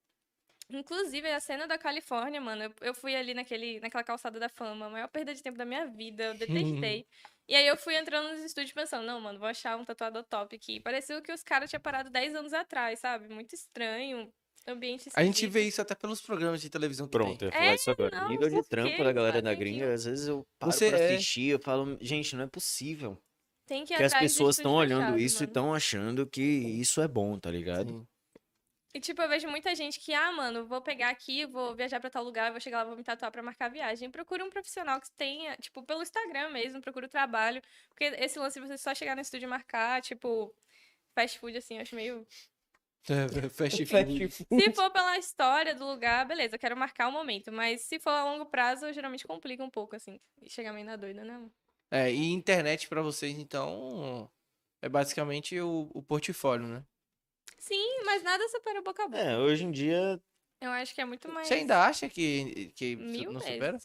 Inclusive, a cena da Califórnia, mano, eu, eu fui ali naquele, naquela calçada da fama, a maior perda de tempo da minha vida, eu detestei. e aí eu fui entrando nos estúdios pensando, não, mano, vou achar um tatuador top aqui. Pareceu que os caras tinham parado 10 anos atrás, sabe? Muito estranho, ambiente A gente esquisito. vê isso até pelos programas de televisão que Pronto, eu ia falar É, isso agora. não, Nível de por trampo quê, da galera da gringa, às vezes eu paro Você pra é- assistir, eu falo, gente, não é possível. Tem que Porque as pessoas estão olhando fechado, isso e mano. estão achando que isso é bom, tá ligado? Sim. E, tipo, eu vejo muita gente que, ah, mano, vou pegar aqui, vou viajar pra tal lugar, vou chegar lá, vou me tatuar pra marcar a viagem. Procura um profissional que tenha, tipo, pelo Instagram mesmo, procura o trabalho. Porque esse lance de você só chegar no estúdio e marcar, tipo, fast food, assim, eu acho meio. Fast Fast food. Se for pela história do lugar, beleza, eu quero marcar o momento. Mas se for a longo prazo, eu geralmente complica um pouco, assim. E chegar meio na doida, né? mano? É, e internet pra vocês, então, é basicamente o, o portfólio, né? Sim, mas nada supera boca a boca. É, hoje em dia, Eu acho que é muito mais. Você ainda acha que, que Mil não vezes. supera?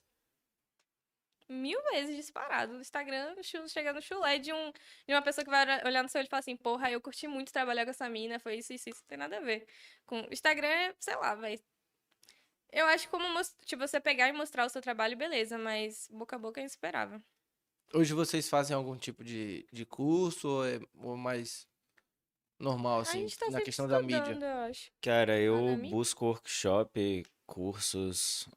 mil vezes disparado. No Instagram, chu- chega no chulé de, um, de uma pessoa que vai olhar- no seu olho e falar assim, porra, eu curti muito trabalhar com essa mina, foi isso, isso, isso, não tem nada a ver. Com Instagram é, sei lá, velho. Eu acho como tipo, você pegar e mostrar o seu trabalho, beleza, mas boca a boca é insuperável. Hoje vocês fazem algum tipo de, de curso ou é ou mais normal, a assim, gente tá na questão da mídia? eu acho. cara, eu busco workshop, cursos,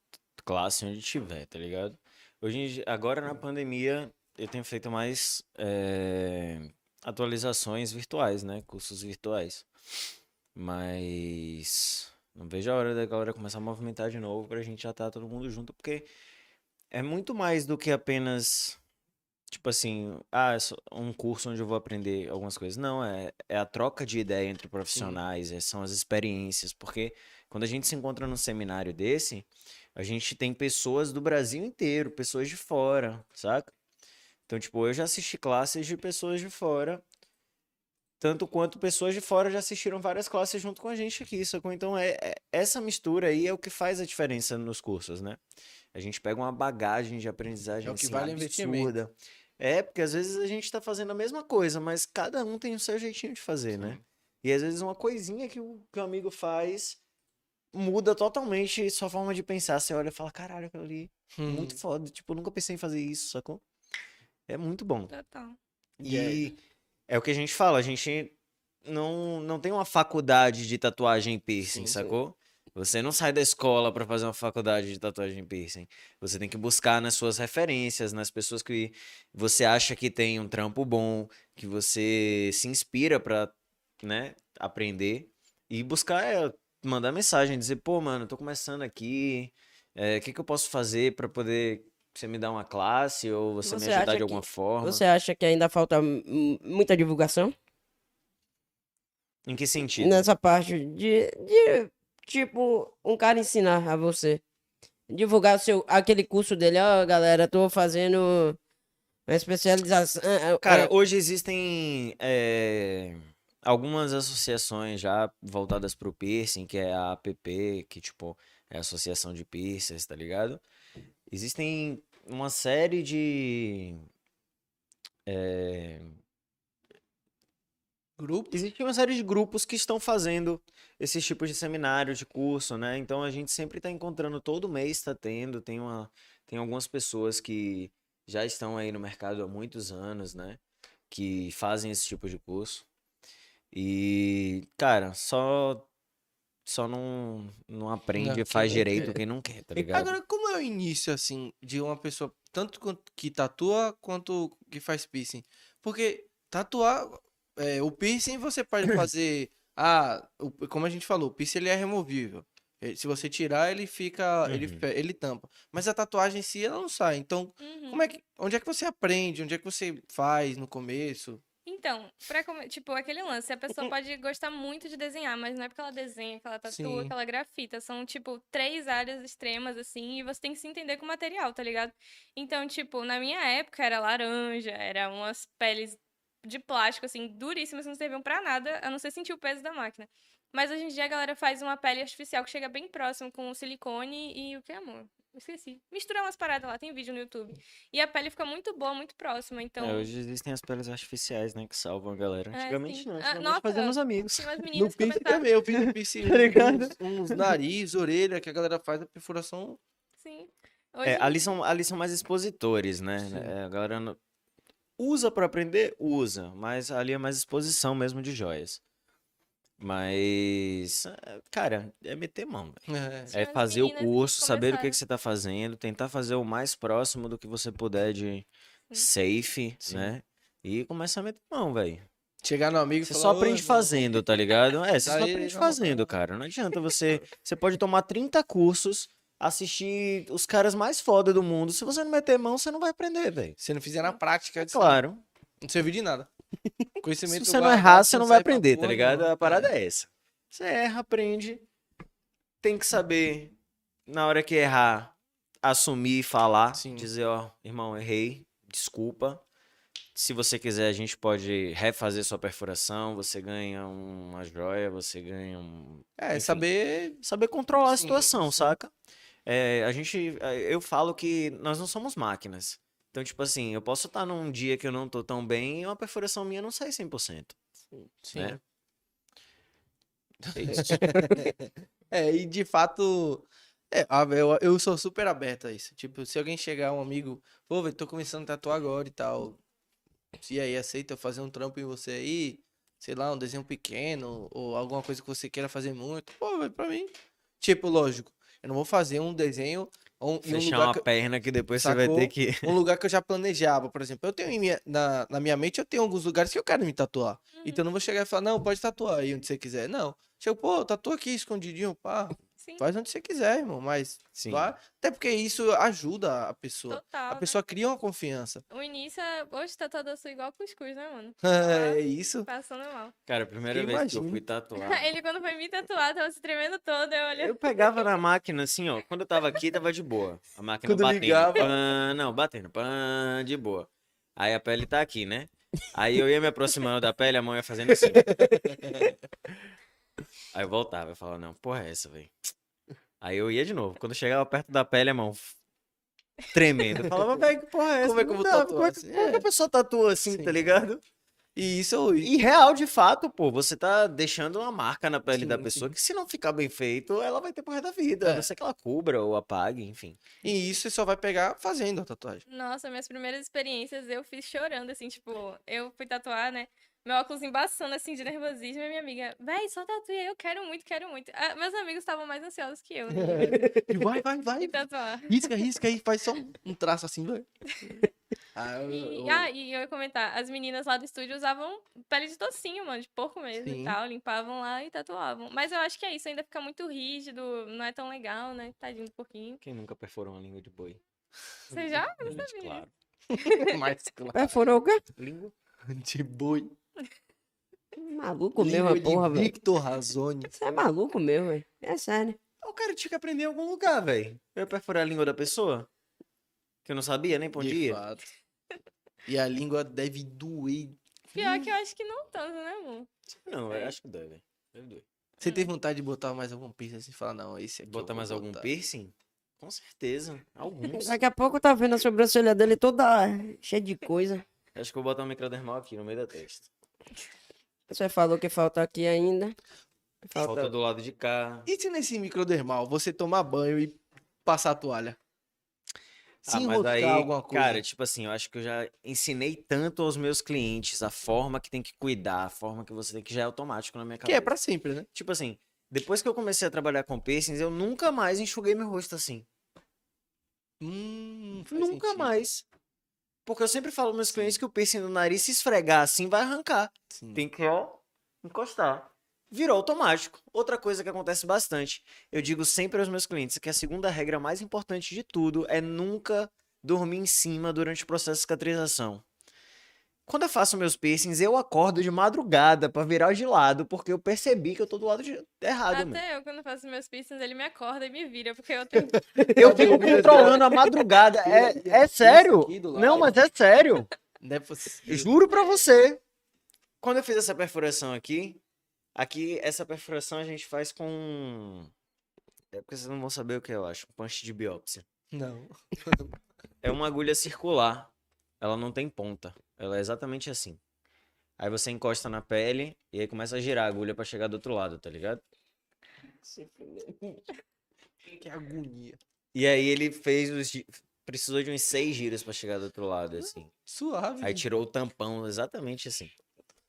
classe onde tiver, tá ligado? Hoje, em dia- agora na pandemia, eu tenho feito mais eh, atualizações virtuais, né? Cursos virtuais. Mas não vejo a hora da galera começar a movimentar de novo pra gente já estar todo mundo junto, porque é muito mais do que apenas, tipo assim, ah, é um curso onde eu vou aprender algumas coisas. Não, é, é a troca de ideia entre profissionais, é- são as experiências, porque quando a gente se encontra num seminário desse, a gente tem pessoas do Brasil inteiro, pessoas de fora, saca? Então, tipo, eu já assisti classes de pessoas de fora, tanto quanto pessoas de fora já assistiram várias classes junto com a gente aqui, sacou? Então, é, é- essa mistura aí é o que faz a diferença nos cursos, né? A gente pega uma bagagem de aprendizagem É o que assim, vale o investimento. absurda. É, porque às vezes a gente tá fazendo a mesma coisa, mas cada um tem o seu jeitinho de fazer, né? E às vezes uma coisinha que o, que o amigo faz muda totalmente sua forma de pensar. Você olha e fala, caralho, aquilo ali, Hum. muito foda. Tipo, nunca pensei em fazer isso, sacou? É muito bom. Total. E aí? É o que a gente fala, a gente não, não tem uma faculdade de tatuagem e piercing, Sim, sim. sacou? Você não sai da escola pra fazer uma faculdade de tatuagem e piercing. Você tem que buscar nas suas referências, nas pessoas que você acha que tem um trampo bom, que você se inspira pra, né, aprender e buscar é, mandar mensagem, dizer, pô, mano, tô começando aqui, é, o que que eu posso fazer pra poder você me dar uma classe ou você, me Você ajudar acha de alguma que- forma? Você acha que ainda falta muita divulgação? Em que sentido? Nessa parte de, de, tipo, um cara ensinar a você. Divulgar seu, aquele curso dele, ó, galera, tô fazendo Uma especialização. ah, ah, Cara, ah, hoje existem é, algumas associações já voltadas pro piercing, que é a APP, que tipo é a Associação de Piercers, tá ligado? Existem uma série de é, Grupo? Existe uma série de grupos que estão fazendo esses tipos de seminários, de curso, né? Então a gente sempre está encontrando, todo mês está tendo, tem uma, tem algumas pessoas que já estão aí no mercado há muitos anos, né? Que fazem esse tipo de curso. E, cara, só só não, não aprende Não, e faz direito quem não quer, tá ligado? Agora, é o início, assim, de uma pessoa, tanto que tatua, quanto que faz piercing? Porque tatuar, é, o piercing você pode fazer, ah, o- como a gente falou, o piercing ele é removível. Eh, Se você tirar, ele fica, ele, Uhum. fe- ele tampa. Mas a tatuagem em si, ela não sai. Então, Uhum. como é que, onde é que você aprende? Onde é que você faz no começo? Então, pra tipo, aquele lance, a pessoa pode gostar muito de desenhar, mas não é porque ela desenha, que ela tatua, Sim. que ela grafita. São, tipo, três áreas extremas, assim, e você tem que se entender com o material, tá ligado? Então, tipo, na minha época era laranja, era umas peles de plástico, assim, duríssimas, que não serviam pra nada, a não ser sentir o peso da máquina. Mas hoje em dia a galera faz uma pele artificial que chega bem próximo com silicone e o que, amor? Esqueci. Misturar umas paradas lá, tem vídeo no YouTube. E a pele fica muito boa, muito próxima, então... É, hoje existem as peles artificiais, né, que salvam a galera. É, Antigamente sim. não, Ah, antigamente nossa, fazia nos amigos. Tinha umas No piercing também, eu fiz no piercing Tá ligado? uns, uns nariz, orelha, que a galera faz a perfuração. Sim. Hoje É, ali são, ali são mais expositores, né? É, a galera não- usa pra aprender, usa, mas ali é mais exposição mesmo de joias. Mas, é, cara, é meter mão, velho. É. É fazer o curso, saber o que, que você tá fazendo, tentar fazer o mais próximo do que você puder de safe, Sim. né? E começa a meter mão, velho. Chegar no amigo e Você falar, só "Ô, aprende fazendo, tá ligado? É, você só aprende vamos fazendo, cara. Não adianta você. Você pode tomar 30 cursos, assistir os caras mais foda do mundo. Se você não meter mão, você não vai aprender, velho. Se não fizer na prática, de Claro. não serviu de nada. Se Conhecimento você não errar, você não vai aprender, tá ligado? A parada é essa. Você erra, aprende. Tem que saber, na hora que errar, assumir e falar. Sim. Dizer, ó, irmão, errei, desculpa. Se você quiser, a gente pode refazer sua perfuração. Você ganha uma joia, você ganha um. É, Enfim. saber. Saber controlar a Sim, situação, sim. saca? É, a gente. Eu falo que nós não somos máquinas. Então, tipo assim, eu posso estar num dia que eu não tô tão bem e uma perfuração minha não sai 100%. Sim. né? É, e de fato. É, eu, eu sou super aberto a isso. Tipo, se alguém chegar, um amigo, pô, velho, tô começando a tatuar agora e tal. Se aí aceita eu fazer um trampo em você aí, sei lá, um desenho pequeno, ou alguma coisa que você queira fazer muito, pô, velho, pra mim. Tipo, lógico, eu não vou fazer um desenho um, um Fechar lugar uma que, perna que depois você vai Sacou? ter que. um lugar que eu já planejava, por exemplo. Eu tenho em minha, na, na minha mente, eu tenho alguns lugares que eu quero me tatuar. Então eu não vou chegar e falar, não, pode tatuar aí onde você quiser. Não. Chego, pô, tatua aqui escondidinho, pá. Sim, Faz onde você quiser, irmão. Mas Sim. vai. Até porque isso ajuda a pessoa. total. A né? pessoa cria uma confiança. O início é. Hoje tatuador sou igual cuscuz, né, mano? É isso. Passando mal. Cara, a primeira Eu vez que eu fui tatuar. Ele, quando foi me tatuar, tava se tremendo todo. Eu olhei. Eu pegava na máquina assim, ó. Quando eu tava aqui, tava de boa. A máquina Quando batendo. ligava. Pã, não, batendo. Pã, de boa. Aí a pele tá aqui, né? Aí eu ia me aproximando da pele, a mão ia fazendo assim. Aí eu voltava, eu falava, não, porra é essa, velho? Aí eu ia de novo. Quando eu chegava perto da pele, a mão tremendo. Eu falava, velho, que porra é essa? Como é que eu vou tatuar Como é que, assim? como é que É. a pessoa tatua assim, Sim. tá ligado? E isso. E real, de fato, pô, você tá deixando uma marca na pele da Sim, pessoa sim. que se não ficar bem feito, ela vai ter pro resto da vida. A É. não ser que ela cubra ou apague, enfim. E isso você só vai pegar fazendo a tatuagem. Nossa, minhas primeiras experiências eu fiz chorando, assim, tipo, eu fui tatuar, né? Meu óculos embaçando, assim, de nervosismo, e minha amiga, véi, só tatuei, eu quero muito, quero muito. Ah, meus amigos estavam mais ansiosos que eu, né? E vai, vai, vai. de tatuar. Risca, risca aí, faz só um, um traço assim, vai. Ah, eu- E, eu- ah, e eu ia comentar, as meninas lá do estúdio usavam pele de tocinho, mano, de porco mesmo Sim. e tal, limpavam lá e tatuavam. Mas eu acho que é isso, ainda fica muito rígido, não é tão legal, né? Tadinho do porquinho. Quem nunca perfurou uma língua de boi? Você já? Eu não sabia. claro. Mais claro. Perfurou o quê? Língua? De boi. Maluco mesmo, a porra, velho. Victor Razoni. Você é maluco mesmo, velho. É sério. O cara tinha que aprender em algum lugar, velho. Eu ia perfurar a língua da pessoa? Que eu não sabia nem pra onde De ia. fato. E a língua deve doer. Pior que eu acho que não tanto, né, amor? Não, eu acho que deve. Deve doer. Você tem vontade de botar mais algum piercing assim e falar, não, esse aqui. eu Botar vou mais algum botar. piercing? Com certeza. Alguns. Daqui a pouco tá vendo a sobrancelha dele toda cheia de coisa. Acho que eu vou botar um microdermal aqui no meio da testa. Você falou que falta aqui ainda. Falta, Falta. do lado de cá. E se nesse microdermal você tomar banho e passar a toalha? Se Ah, mas aí, alguma coisa. cara, tipo assim, eu acho que eu já ensinei tanto aos meus clientes a forma que tem que cuidar, a forma que você tem que já é automático na minha que cabeça. é pra sempre, né? Tipo assim, depois que eu comecei a trabalhar com piercings, eu nunca mais enxuguei meu rosto assim. Hum, faz nunca sentido. mais. Porque eu sempre falo aos meus clientes que o piercing do nariz, se esfregar assim, vai arrancar. Sim. Tem que, ó, encostar. Virou automático. Outra coisa que acontece bastante, eu digo sempre aos meus clientes que a segunda regra mais importante de tudo é nunca dormir em cima durante o processo de cicatrização. Quando eu faço meus piercings, eu acordo de madrugada pra virar de lado, porque eu percebi que eu tô do lado de- errado, mano. Até eu, quando faço meus piercings, ele me acorda e me vira, porque eu tenho. Eu fico controlando a madrugada. É, é sério? Não, mas é sério. Não é possível. Juro pra você. Quando eu fiz essa perfuração aqui, aqui, essa perfuração a gente faz com. É porque vocês não vão saber o que eu acho. Punch de biópsia. Não. É uma agulha circular. Ela não tem ponta. Ela é exatamente assim. Aí você encosta na pele e aí começa a girar a agulha pra chegar do outro lado, tá ligado? Que agonia. E aí ele fez os. Precisou de uns seis giros pra chegar do outro lado, assim. Suave. Aí tirou o tampão exatamente assim.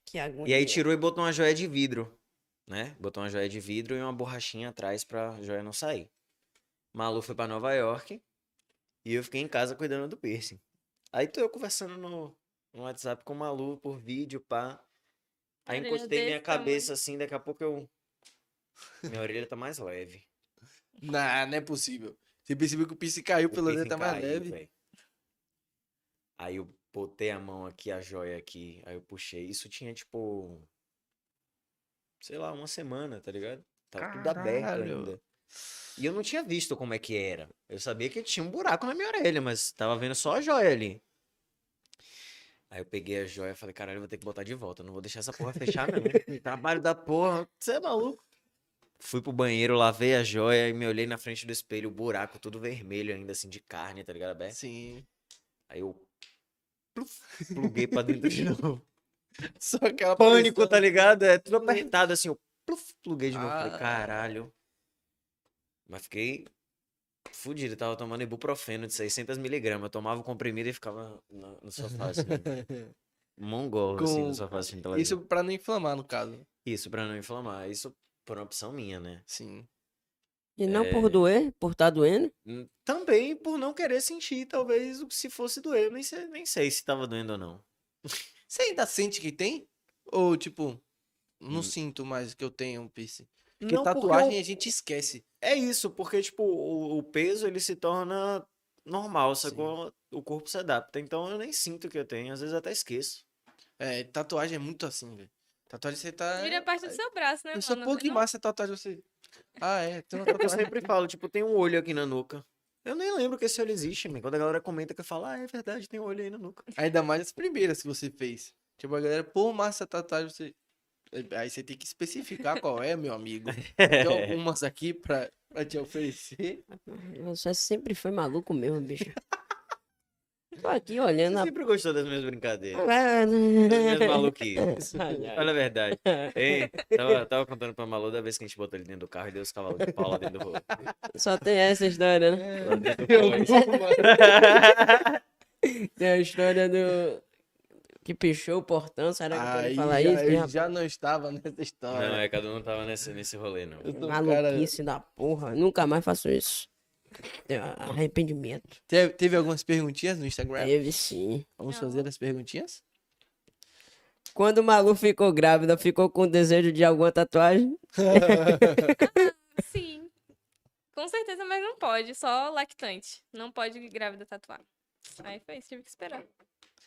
Que agonia. E aí tirou e botou uma joia de vidro, né? Botou uma joia de vidro e uma borrachinha atrás pra joia não sair. Malu foi pra Nova York e eu fiquei em casa cuidando do piercing. Aí tô eu conversando no, no WhatsApp com o Malu por vídeo, pá. Aí encostei minha desse cabeça assim, daqui a pouco eu. Minha orelha tá mais leve. Não, não é possível. Você percebeu que o piercing caiu O piercing dentro, tá mais caiu, leve. véi. Aí eu botei a mão aqui, a joia aqui, aí eu puxei. Isso tinha tipo. Sei lá, uma semana, tá ligado? Tava tudo aberto Caralho. ainda. E eu não tinha visto como é que era. Eu sabia que tinha um buraco na minha orelha, mas tava vendo só a joia ali. Aí eu peguei a joia e falei, caralho, eu vou ter que botar de volta. eu Não vou deixar essa porra fechar, não. Trabalho da porra. Você é maluco? Fui pro banheiro, lavei a joia e me olhei na frente do espelho, o buraco tudo vermelho ainda, assim, de carne, tá ligado? Aberto. Sim. Aí eu pluf, pluguei pra dentro de novo. Só aquela Pânico, pressão. tá ligado? É tudo apertado assim, eu pluf, pluguei de novo. Falei, Ah. caralho. Mas fiquei fudido, tava tomando ibuprofeno de 600mg. Eu tomava o comprimido e ficava no, no sofá, assim. Mongol, assim, Com- no sofá, assim, televisão. Isso pra não inflamar, no caso. Isso, pra não inflamar. Isso por uma opção minha, né? Sim. E não É. por doer, por estar doendo. Hum, Também por não querer sentir, talvez, se fosse doer. Eu nem sei, nem sei se tava doendo ou não. Você ainda sente que tem? Ou, tipo, não Hum. sinto mais que eu tenho um piercing? Porque Não, porque tatuagem eu- a gente esquece. É isso, porque, tipo, o, o peso ele se torna normal, sacou? O corpo se adapta. Então eu nem sinto que eu tenho, às vezes eu até esqueço. É, tatuagem é muito assim, velho. Tatuagem você tá. Vira parte do seu braço, né, Eu sou mano? pouco que Não- massa tatuagem você. Ah, é. Tem uma Eu tatuagem. sempre falo, tipo, tem um olho aqui na nuca. Eu nem lembro que esse olho existe, man. Quando a galera comenta que eu falo, ah, é verdade, tem um olho aí na nuca. Ainda mais as primeiras que você fez. Tipo, a galera, pô, massa tatuagem, você. Aí você tem que especificar qual é, meu amigo. Tem algumas aqui pra, pra te oferecer. Você sempre foi maluco mesmo, bicho. Tô aqui olhando Você a. sempre gostou das minhas brincadeiras. Ah, Das minhas maluquices. Olha a verdade. Ei, tava, tava contando pra Malu da vez que a gente botou ele dentro do carro e deu os cavalos de pau lá dentro do rolo. Só tem essa história, né? Lá dentro do Tem Ford. alguma- Tem a história do. Que pichou o portão, será que pode falar já, isso? Eu já não estava nessa história. Não, é, cada um não tava nesse, nesse rolê, não. Eu tô, cara, Maluquice da porra. Nunca mais faço isso. Tenho arrependimento. teve, teve algumas perguntinhas no Instagram? Teve sim. Vamos Não. fazer as perguntinhas? Quando o Malu ficou grávida, ficou com desejo de alguma tatuagem? Sim. Com certeza, mas não pode. Só lactante. Não pode grávida tatuar. Aí foi isso, tive que esperar.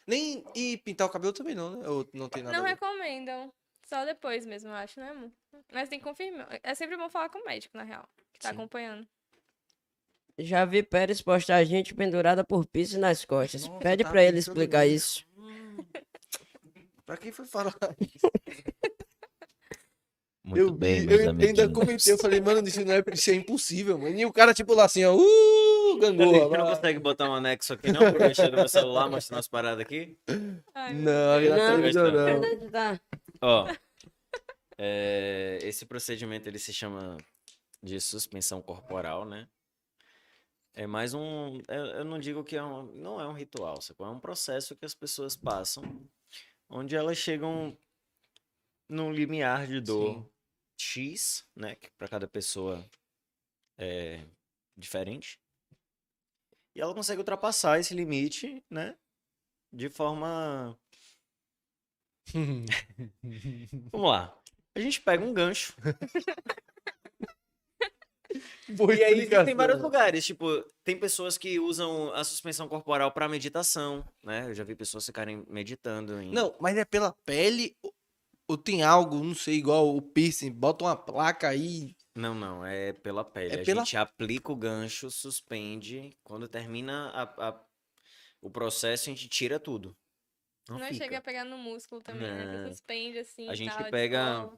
Nem e pintar o cabelo também não, né? Ou não tem nada Não recomendam. Só depois mesmo, eu acho, né, amor? Mas tem que confirmar. É sempre bom falar com o médico, na real. Que tá Sim. acompanhando. Já vi Pérez postar gente pendurada por piercing nas costas. Nossa, Pede tava pra ele explicar isso. Pra quem foi falar? Muito eu bem, meus eu ainda amiguinhos. comentei, eu falei, mano, isso não é, isso é impossível, mano. E o cara, tipo, lá assim, ó, uh, Cadê? gangorra. Você não consegue botar um anexo aqui, não? Pra mexer no meu celular, mostrando as paradas aqui? Ai, Não, ele Não, não acreditou, não. Verdade, tá. Ó, é, esse procedimento ele se chama de suspensão corporal, né? É mais um. Eu, eu não digo que é um, não é um ritual, sacou? É um processo que as pessoas passam, onde elas chegam num limiar de dor X, né? Que para cada pessoa é diferente. E ela consegue ultrapassar esse limite, né? De forma Vamos lá. A gente pega um gancho. Boa e aí tem vários lugares. Tipo, tem pessoas que usam a suspensão corporal pra meditação, né? Eu já vi pessoas ficarem meditando. Em... Não, mas é pela pele ou tem algo, não sei, igual o piercing, bota uma placa aí. Não, não, é pela pele. É a pela- gente aplica o gancho, suspende. Quando termina a- a- o processo, a gente tira tudo. Não, Não chega a pegar no músculo também, né? Não. Você suspende assim. A gente tal, pega-.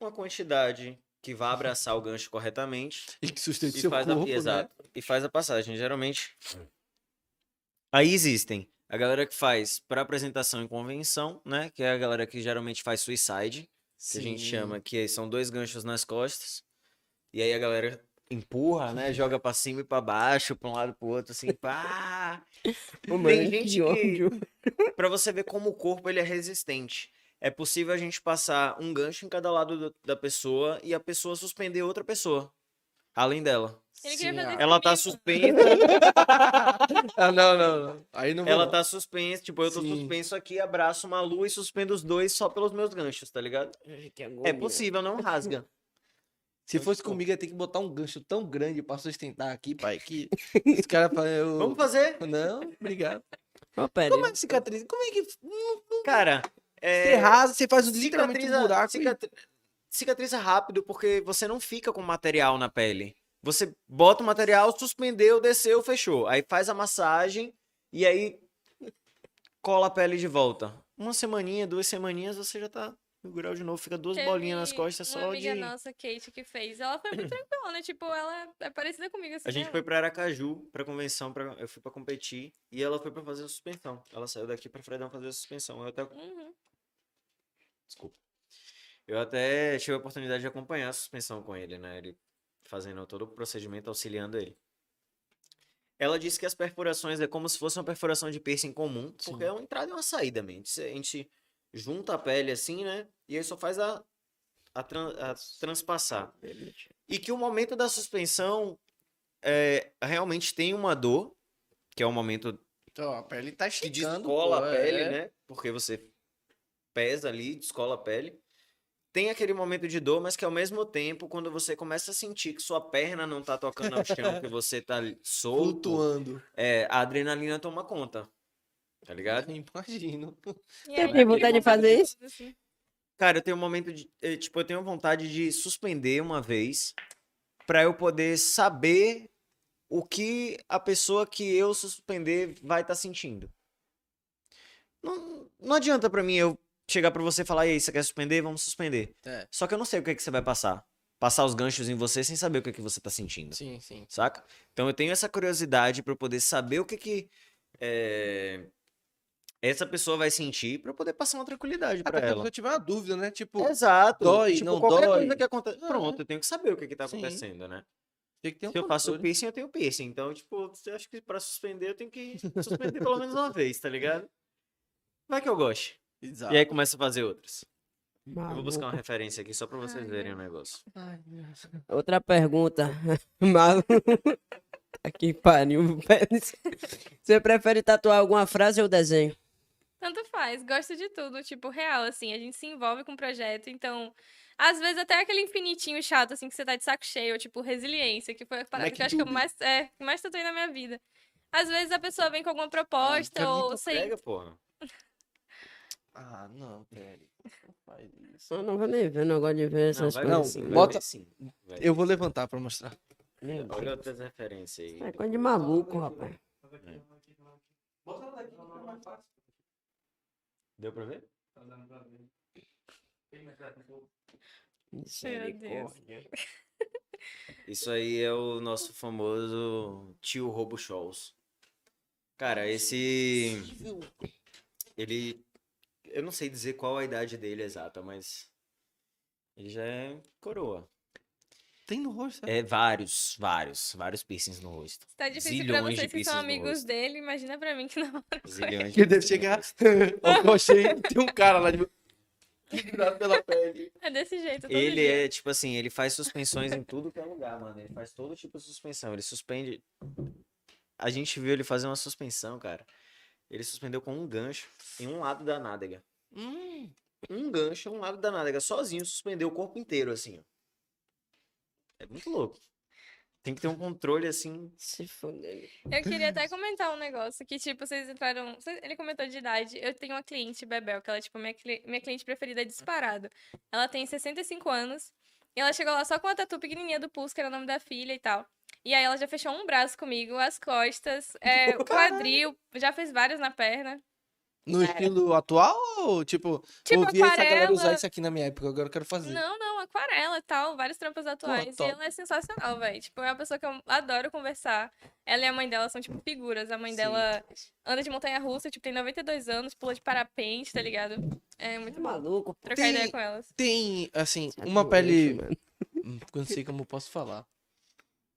Uma quantidade que vai abraçar o gancho corretamente. E que sustente e seu faz corpo, a, né? exato, e faz a passagem. Geralmente, aí existem a galera que faz para apresentação em convenção, né? Que é a galera que geralmente faz suicide, que a gente Sim. chama que são dois ganchos nas costas. E aí a galera empurra, né? Joga pra cima e pra baixo, pra um lado e pro outro, assim, pá. Mano, Tem gente que, ódio. Pra você ver como o corpo ele é resistente. É possível a gente passar um gancho em cada lado do- da pessoa e a pessoa suspender outra pessoa, além dela. Sim, ah. Ela tá suspensa, ah, não, não, não. Aí não ela não. tá suspensa, tipo, eu tô Sim. suspenso aqui, abraço uma lua e suspendo os dois só pelos meus ganchos, tá ligado? É possível, não rasga. Se fosse comigo, ia ter que botar um gancho tão grande pra sustentar aqui, pai, que os caras falam, eu... Vamos fazer? Não, obrigado. Pera Como é que cicatriz? Como é que... Cara, é... Você rasa, você faz literalmente um cicatriza, buraco e- cicatri- cicatriza rápido porque você não fica com material na pele. Você bota o material, suspendeu, desceu, fechou. Aí faz a massagem e aí cola a pele de volta. Uma semaninha, duas semaninhas, você já tá no grau de novo. Fica duas Teve bolinhas nas costas só amiga de... nossa, Kate, que fez. Ela foi muito tranquila, né? Tipo, ela é parecida comigo assim. A gente né? foi pra Aracaju, pra convenção, pra... eu fui pra competir e ela foi pra fazer a suspensão. Ela saiu daqui pra Fredão fazer a suspensão. Eu até Uhum. Desculpa. Eu até tive a oportunidade de acompanhar a suspensão com ele, né? Ele fazendo todo o procedimento, auxiliando ele. Ela disse que as perfurações é como se fosse uma perfuração de piercing comum, porque Sim. é uma entrada e uma saída, man. A gente junta a pele assim, né? E aí só faz a, a, a transpassar. E que o momento da suspensão é, realmente tem uma dor, que é o momento Então, a pele tá que esticando. descola pô, a pele, é. né? Porque você pesa ali, descola a pele. Tem aquele momento de dor, mas que ao mesmo tempo, quando você começa a sentir que sua perna não tá tocando ao chão, que você tá solto, Flutuando. é, a adrenalina toma conta. Tá ligado? Imagino. E Você aí, tem vontade de fazer isso? assim. Cara, eu tenho um momento de. eh, Tipo, eu tenho vontade de suspender uma vez pra eu poder saber o que a pessoa que eu suspender vai estar sentindo. Não, não adianta pra mim eu chegar pra você e falar, e aí, você quer suspender? Vamos suspender. É. Só que eu não sei o que, é que você vai passar. Passar os ganchos em você sem saber o que, é que você tá sentindo. Sim, sim. Saca? Então eu tenho essa curiosidade pra eu poder saber o que que eh, essa pessoa vai sentir pra eu poder passar uma tranquilidade pra Até ela. se eu tiver uma dúvida, né? Tipo, Exato. dói, tipo, não qualquer dói. coisa que acontece. Ah, Pronto, eu tenho que saber o que, que tá Sim. acontecendo, né? tem que ter um Se eu faço controle. piercing, eu tenho piercing. Então, tipo, eu acho que pra suspender, eu tenho que suspender pelo menos uma vez, tá ligado? Vai que eu goste. Exato. E aí começa a fazer outras. Eu vou Maluco. buscar uma referência aqui só pra vocês Ai, verem o negócio. Ai, meu Deus. Outra pergunta. Maluco. Aqui pariu. Você prefere tatuar alguma frase ou desenho? Tanto faz, gosto de tudo, tipo, real, assim, a gente se envolve com o projeto, então, às vezes até aquele infinitinho chato, assim, que você tá de saco cheio, tipo, resiliência, que foi a parada que eu acho que eu mais, é, mais tatuei na minha vida. Às vezes a pessoa vem com alguma proposta, Pra mim, ou sei, pega, porra. Ah, não, pera. Não faz isso. Eu não vou nem ver, não gosto de ver essas vai coisas. não, ver assim. bota- ver sim. Vai. Eu vou levantar pra mostrar. Meu Deus. Olha outras referências aí. É coisa de maluco, rapaz. Bota ela daqui que é mais fácil. Deu pra ver? Misericórdia. Isso aí é o nosso famoso tio Robo Shows. Cara, esse. Ele. Eu não sei dizer qual a idade dele exata, mas. Ele já é coroa. Tem no rosto, É vários, vários, vários piercings no rosto. Tá difícil pra Zilhões de vocês que são amigos dele, imagina pra mim que não. Zilhões Que de deve chegar rosto. ao coxinha e tem um cara lá de. Pendurado pela pele. É desse jeito todo Ele dia. é, tipo assim, ele faz suspensões em tudo que é lugar, mano. Ele faz todo tipo de suspensão. Ele suspende. A gente viu ele fazer uma suspensão, cara. Ele suspendeu com um gancho em um lado da nádega. Hum, Um gancho em um lado da nádega, sozinho, suspendeu o corpo inteiro, assim, ó. É muito louco. Tem que ter um controle, assim. Se fuder. Eu queria até comentar um negócio que, tipo, vocês entraram. Ele comentou de idade. Eu tenho uma cliente, Bebel, que ela é, tipo, minha, cli- minha cliente preferida disparado. Ela tem 65 anos. E ela chegou lá só com a tatu pequenininha do pulso, que era o nome da filha e tal. E aí ela já fechou um braço comigo, as costas, é, o quadril, já fez vários na perna. No estilo atual ou tipo, Tipo, ouvi essa galera usar aquarela. isso aqui na minha época, agora eu quero fazer. Não, não, aquarela e tal, vários trampos atuais. e top. ela é sensacional, velho. Tipo, é uma pessoa que eu adoro conversar. Ela e a mãe dela são, tipo, figuras. A mãe Sim. dela anda de montanha-russa, tipo, tem 92 anos, pula de parapente, tá ligado? É muito bom maluco, pô. trocar Tem- ideia com elas. Tem, assim, Tá uma pele. Hum, não sei como eu posso falar.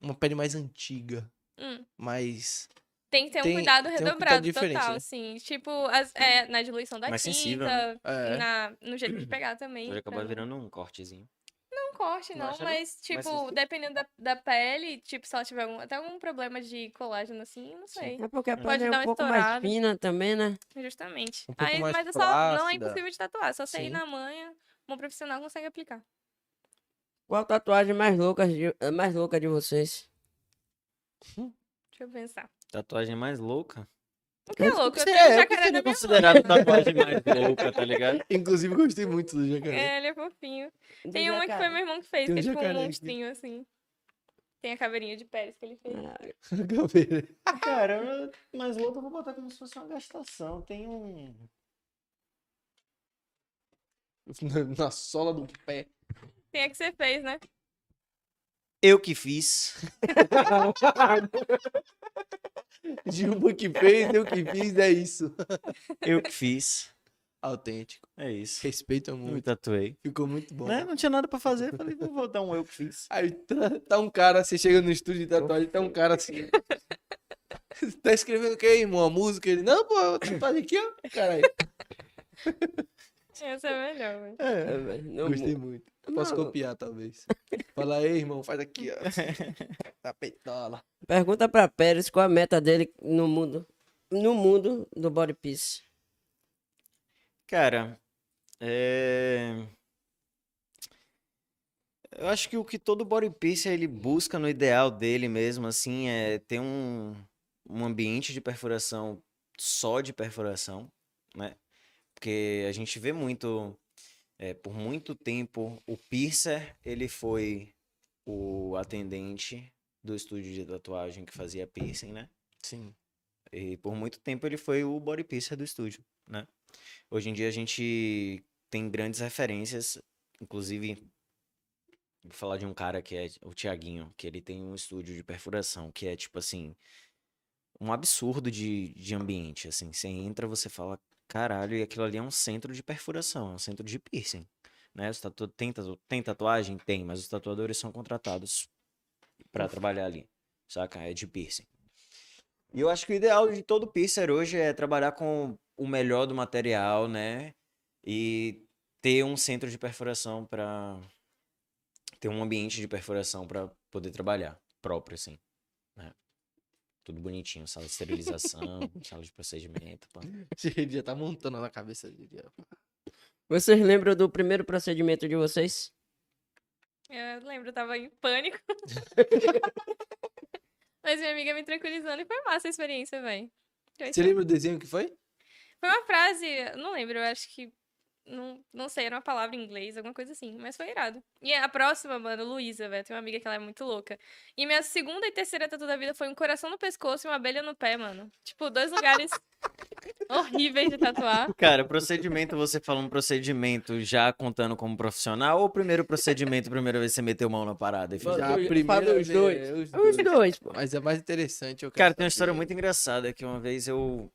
Uma pele mais antiga. Hum. Mais. Tem que ter um Tem- cuidado um cuidado redobrado diferente, total, né? assim. Tipo, as- é, na diluição da Mais tinta, sensível, né? É. na, no jeito de pegar também. Pode acabar pra- virando um cortezinho. Não corte, Não não, mas, tipo, dependendo da, da pele, tipo, se ela tiver algum, até algum problema de colágeno, assim, não sei. É porque a Pode pele é dar um uma pouco mais fine também, né? Justamente. Um pouco Aí, mais mas é só, não é impossível de tatuar, só você ir Sim. na manha, um profissional consegue aplicar. Qual tatuagem mais louca de, mais louca de vocês? Deixa eu pensar. Tatuagem mais louca? O que é louco? Eu tenho é, um jacaré na considerado tatuagem mais louca, tá ligado? Inclusive, gostei muito do jacaré. É, ele é fofinho. Do Tem uma que foi meu irmão que fez, Tem que um é tipo um monstrinho, assim. Tem a caveirinha de Pérez que ele fez. Ah, Caveira. Cara, mais louca eu vou botar como se fosse uma gastação. Tem um. Na sola do pé. Tem a que você fez, né? Eu que fiz. Gilba que fez, eu que fiz, é isso. Eu que fiz. Autêntico. É isso. Respeito Eu me muito. tatuei. Ficou muito bom. Né? Não tinha nada pra fazer. Falei, vou botar um eu que fiz. Aí tá, tá um cara, você chega no estúdio de tatuagem, tá um cara assim. tá escrevendo o que, irmão? A música? Ele, não, pô, tatuagem aqui, ó. Caralho. Essa é melhor, velho. é, velho, não Gostei mu- muito. Posso Não. copiar, talvez. Fala aí, irmão, faz aqui, ó. Tá peitola. Pergunta pra Pérez qual a meta dele no mundo, no mundo do body piece. Cara, é... Eu acho que o que todo bodypiercer ele busca no ideal dele mesmo, assim, é ter um, um ambiente de perfuração só de perfuração, né? Porque a gente vê muito, é, por muito tempo, o piercer, ele foi o atendente do estúdio de tatuagem que fazia piercing, né? Sim. E por muito tempo ele foi o body piercer do estúdio, né? Hoje em dia a gente tem grandes referências, inclusive vou falar de um cara que é o Tiaguinho, que ele tem um estúdio de perfuração, que é tipo assim, um absurdo de, de ambiente, assim, você entra, você fala, caralho, e aquilo ali é um centro de perfuração, é um centro de piercing, né? Os tatu... tem, tatu... tem tatuagem? Tem, mas os tatuadores são contratados pra trabalhar ali, saca? É de piercing. E eu acho que o ideal de todo piercer hoje é trabalhar com o melhor do material, né? E ter um centro de perfuração para ter um ambiente de perfuração para poder trabalhar próprio assim, né? Tudo bonitinho, sala de esterilização, sala de procedimento, pá. Ele já tá montando na cabeça dele. Vocês lembram do primeiro procedimento de vocês? Eu lembro, eu tava em pânico. Mas minha amiga me tranquilizando e foi massa a experiência, velho. Você lembra o desenho que foi? Foi uma frase, não lembro, eu acho que Não, não sei, era uma palavra em inglês, alguma coisa assim, mas foi irado. E a próxima, mano, Luísa, velho. Tem uma amiga que ela é muito louca. E minha segunda e terceira tatu da vida foi um coração no pescoço e uma abelha no pé, mano. Tipo, dois lugares horríveis de tatuar. Cara, procedimento, você fala um procedimento já contando como profissional ou o primeiro procedimento, primeira vez que você meteu mão na parada e fez? Já a eu- primeira fala os dois. é, os Os dois, pô. Mas é mais interessante. Eu quero Cara, tem uma história muito engraçada que uma vez eu.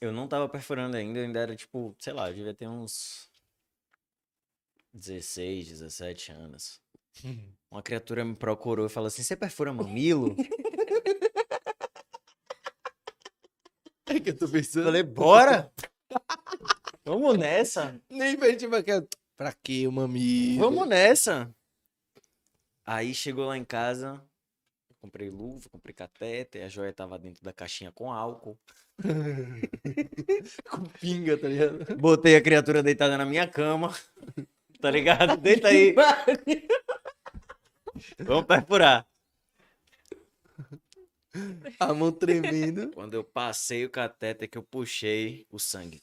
Eu não tava perfurando ainda, eu ainda era tipo, sei lá, eu devia ter uns 16, 17 anos. Uma criatura me procurou e falou assim: Você perfura mamilo? É que eu tô pensando. falei: Bora! Vamos nessa! Nem pra gente vai querer- Pra que o mamilo? Vamos nessa! Aí chegou lá em casa, eu comprei luva, comprei catéter, a joia tava dentro da caixinha com álcool. com pinga, tá ligado? Botei a criatura deitada na minha cama. Tá ligado? Deita aí. Vamos perfurar. A mão tremendo. Quando eu passei o catéter que eu puxei, o sangue.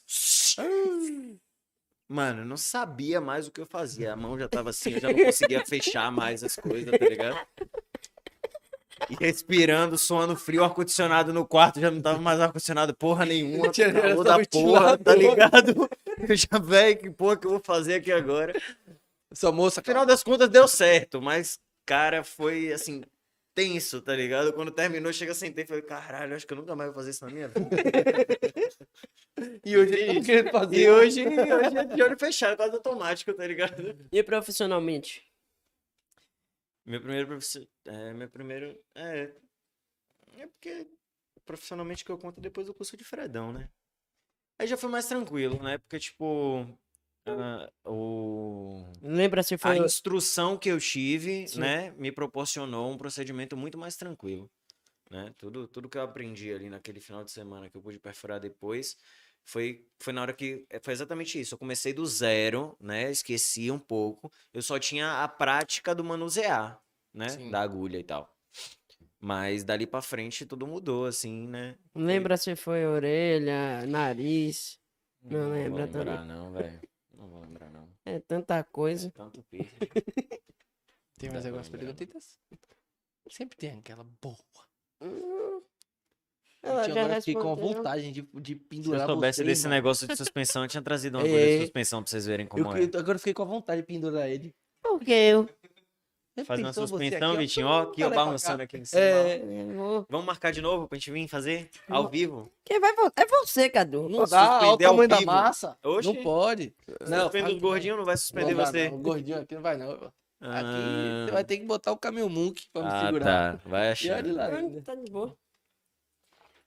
Mano, eu não sabia mais o que eu fazia. A mão já tava assim, eu já não conseguia fechar mais as coisas, tá ligado? E respirando, suando frio, ar-condicionado no quarto, já não tava mais ar-condicionado porra nenhuma. Tinha- calor da porra, tá ligado? Eu já, velho, que porra que eu vou fazer aqui agora? Sua moça, No final das contas deu certo, mas, cara, foi assim, tenso, tá ligado? Quando terminou, chega, sentei e falei, caralho, acho que eu nunca mais vou fazer isso na minha vida. E hoje tá querendo fazer. E hoje, hoje é de olho fechado, quase automático, tá ligado? E profissionalmente? Meu primeiro professor. É, meu primeiro. É. É porque profissionalmente que eu conto depois do curso de Fredão, né? Aí já foi mais tranquilo, né? Porque, tipo. ah, o... Lembra se A foi. instrução que eu tive, Sim. né, me proporcionou um procedimento muito mais tranquilo, né? Tudo, tudo que eu aprendi ali naquele final de semana que eu pude perfurar depois, foi, foi na hora que, é, foi exatamente isso. Eu comecei do zero, né, esqueci um pouco, eu só tinha a prática do manusear, né, Sim. da agulha e tal. Mas dali pra frente tudo mudou, assim, né? Lembra se foi orelha, nariz? Não vou lembra lembrar também. não, velho. Não vou lembrar não. É tanta coisa. Tanto piercing. Tem mais algumas perguntas? Sempre tem aquela boa. Hum, Gente, Ela já agora fiquei com respondeu. vontade de, de Se eu pendurar soubesse você, desse mano. negócio de suspensão, eu tinha trazido uma agulha É. de suspensão pra vocês verem como Eu, é. eu- agora eu fiquei com a vontade de pendurar ele. Por que eu? Faz uma suspensão, aqui, ó, Vitinho, ó, aqui, ó, pra balançando aqui em cima. É, Eu vou- Vamos marcar de novo pra gente vir fazer ao vivo? Quem vai É você, Cadu. não dá, olha o tamanho da massa. Oxe. Não pode. Não, Suspende faz- os gordinhos, não vai suspender não dá, você. não. O gordinho aqui não vai não. Aqui Ah, você vai ter que botar o caminhão Munk pra me ah, segurar. tá. Vai E achar. olha lá. Tá de boa.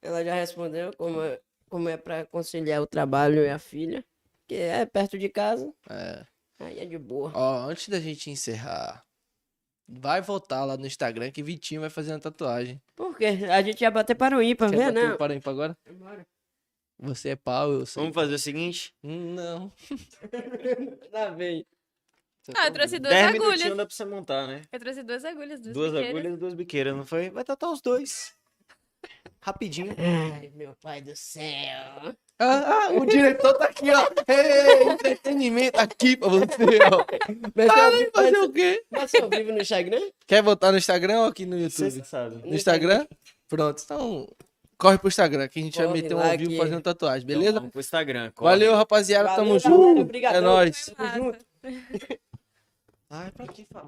Ela já respondeu como é, como é pra conciliar o trabalho e a filha. Que é perto de casa. É. Aí é de boa. Ó, antes da gente encerrar, vai voltar lá no Instagram que Vitinho vai fazer uma tatuagem. Por quê? A gente ia bater para o ímpar, bater não? o para ímpar agora? Bora. Você é pau, eu sou. Vamos fazer o seguinte: Não. Lá vem. Ah, tá eu trouxe duas 10 agulhas. dá pra você montar, né? Eu trouxe duas agulhas, duas, Duas biqueiras. agulhas e duas biqueiras, não foi? Vai tatuar os dois. Rapidinho. Ai, meu pai do céu. Ah, ah, o diretor tá aqui, ó. Ei, entretenimento aqui pra você, ó. Vai ser, Ah, vai vivo, fazer vai, o quê? vai ser ao vivo no Instagram? Quer botar no Instagram ou aqui no YouTube? Você sabe. No Instagram? Pronto, então corre pro Instagram que a gente vai Corre meter um ao vivo que- fazendo tatuagem, Então, beleza? vamos pro Instagram. corre. Valeu, rapaziada, tamo Valeu, galera, junto. É obrigadão. nóis. Massa. Ai, pra que falar?